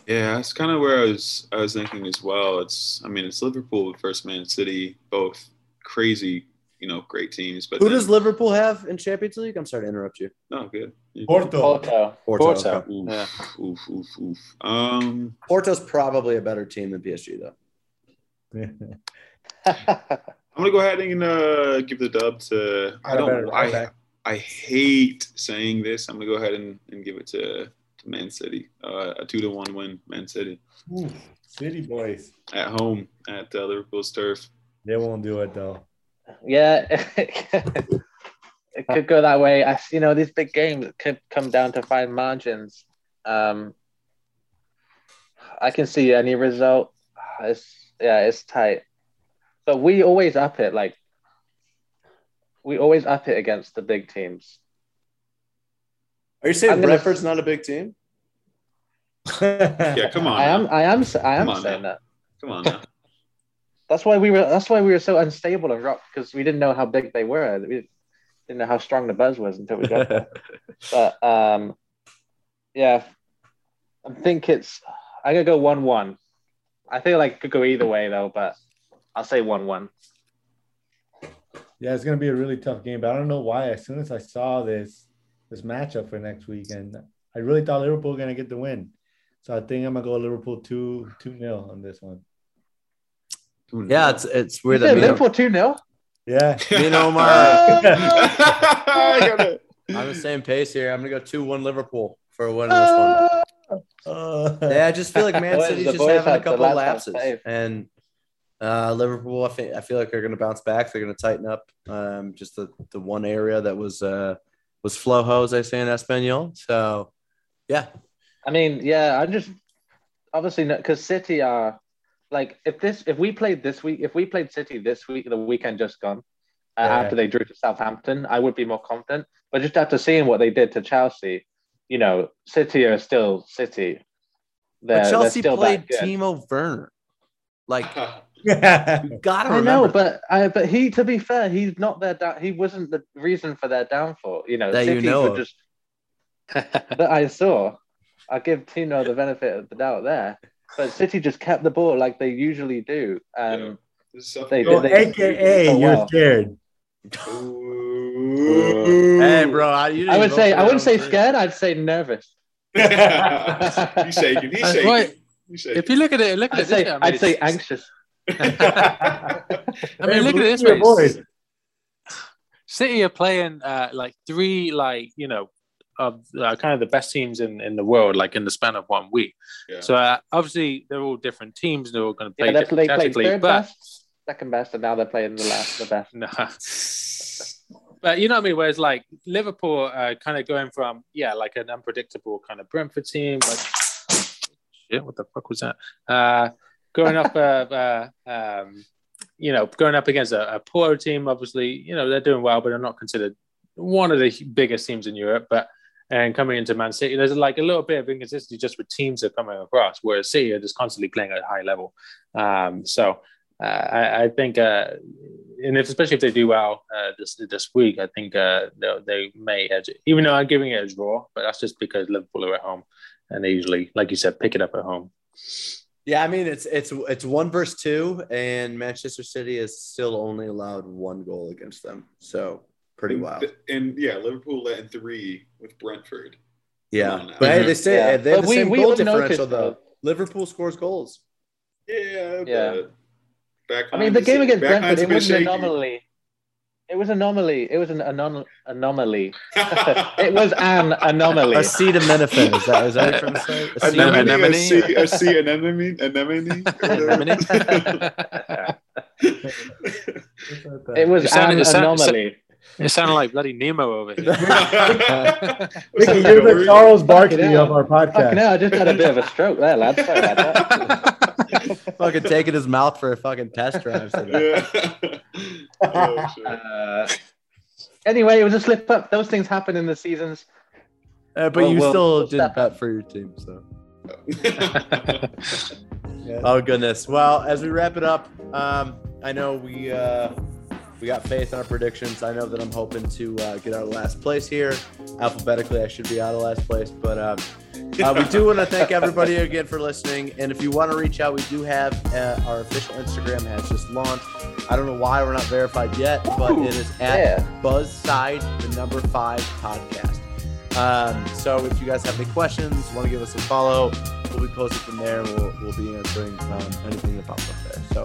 Yeah, that's kind of where I was. I was thinking as well. It's, I mean, it's Liverpool versus Man City, both crazy, you know, great teams. But Who then- does Liverpool have in Champions League? I'm sorry to interrupt you. No, good. Porto. Porto. Porto. Porto. okay. Oof, Yeah. oof, oof, oof. Um, Porto's probably a better team than PSG, though. I'm gonna go ahead and uh, give the dub to. I Got a better don't. I. I hate saying this. I'm gonna go ahead and, and give it to, to Man City. Uh, a two to one win, Man City Ooh, City boys. at home at uh, Liverpool's turf. They won't do it though. Yeah, it could go that way. I, you know, these big games could come down to fine margins. Um, I can see any result. It's yeah, it's tight. But we always up it. Like we always up it against the big teams. Are you saying I'm Brentford's not a big team? Yeah, come on. I am. now. I am. I am saying now. that. Come on now. That's why we were. That's why we were so unstable and rocked because we didn't know how big they were. We didn't know how strong the buzz was until we got there. but um, yeah, I think it's. I'm gonna go one-one. I feel like it could go either way though, but I'll say one-one. Yeah, it's gonna be a really tough game, but I don't know why. As soon as I saw this this matchup for next weekend, I really thought Liverpool were gonna get the win. So I think I'm gonna go Liverpool two two nil on this one. Yeah, it's it's You weird that said me and, Liverpool two 0 Yeah. me and Omar I gotta- on the same pace here. I'm gonna go two one Liverpool for a win in this one. Uh, Yeah, I just feel like Man Boys, City's just having a couple of lapses, and uh, Liverpool. I think I feel like they're going to bounce back. They're going to tighten up um, just the, the one area that was uh, was flojo, as I say in Espanol. So, yeah, I mean, yeah, I'm just obviously because City are like if this if we played this week if we played City this week the weekend just gone uh, Yeah. after they drew to Southampton I would be more confident but just after seeing what they did to Chelsea you know City are still City they're, but Chelsea still played that good. Timo Werner. Like, yeah. you got to I know but I but he to be fair he's not their down he wasn't the reason for their downfall you know That you know were just that I saw. I give Timo the benefit of the doubt there, but City just kept the ball like they usually do. Um, This is something- They So, did- they- AKA, so you're well. scared. Ooh. Hey, bro, I, you I would say I wouldn't say team. scared. I'd say nervous. he's shaking. He's That's shaking. if you look at it, look at I'd it. say, this way, I mean, I'd say anxious. I mean, Hey, look at it this your way. City are playing uh, like three, like you know, of uh, kind of the best teams in, in the world, like in the span of one week. Yeah. So uh, obviously they're all different teams. They're all going to play Yeah, that's they different played tactically, third but best, second best, and now they're playing the last, the best. Nah. But you know what I mean? Whereas like Liverpool uh, kind of going from yeah, like an unpredictable kind of Brentford team, like shit, what the fuck was that? Uh, going up, uh, uh, um, you know, going up against a, a Porto team. Obviously, you know they're doing well, but they're not considered one of the biggest teams in Europe. But and coming into Man City, there's like a little bit of inconsistency just with teams that are coming across, whereas City are just constantly playing at a high level. Um, so uh, I, I think, uh, and if, especially if they do well uh, this this week, I think uh, they, may edge it. Even though I'm giving it a draw, but that's just because Liverpool are at home and they usually, like you said, pick it up at home. Yeah, I mean it's it's it's one versus two, and Manchester City is still only allowed one goal against them. So pretty and, wild. And yeah, Liverpool led in three with Brentford. Yeah, Come on now. but hey, they say Yeah. they have But the we- same we goal all differential though. though. Liverpool scores goals. Yeah, Yeah. back I mean, the game against Brentford, it was an anomaly. anomaly. It was anomaly. It was an anon- anomaly. it was an anomaly. Acetaminophen is that is that what you're trying to say? Anemone, Anemone? a sea, a sea anemone, anemone. It was It sounded- an sounded- anomaly. It sounded like bloody Nemo over here. Mickey, you're the Charles Barkley Fucking of our podcast. hell, I just had a bit of a stroke there, lad. Sorry about that. fucking taking his mouth for a fucking test drive. Yeah. oh. Uh, anyway, it was a slip up. Those things happen in the seasons. Uh, but Well, you we'll- still we'll didn't bet for your team, so. Oh goodness. Well, as we wrap it up, um, I know we uh, we got faith in our predictions. I know that I'm hoping to uh, get out of last place here. Alphabetically, I should be out of last place, but um, uh, we do want to thank everybody again for listening. And if you want to reach out, we do have uh, our official Instagram has just launched. I don't know why we're not verified yet, but it is at Yeah. Buzzside, the number five podcast. Um, so if you guys have any questions, want to give us a follow, we'll be posting from there. and We'll, we'll be answering um, anything that pops up there. So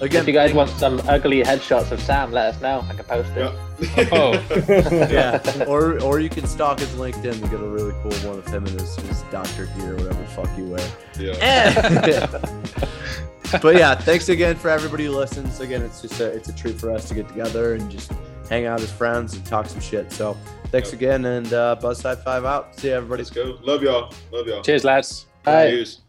again, If you guys want some ugly headshots of Sam, let us know. I can post it. Yeah. Oh. yeah, or or you can stalk his LinkedIn and get a really cool one of him and his, his doctor gear, or whatever the fuck you wear. yeah. but yeah, thanks again for everybody who listens. Again, it's just a it's a treat for us to get together and just hang out as friends and talk some shit. So thanks Yep. again and uh, Buzzside Five out. See you everybody. Let's go. Love y'all. Love y'all. Cheers, lads. Bye. Cheers.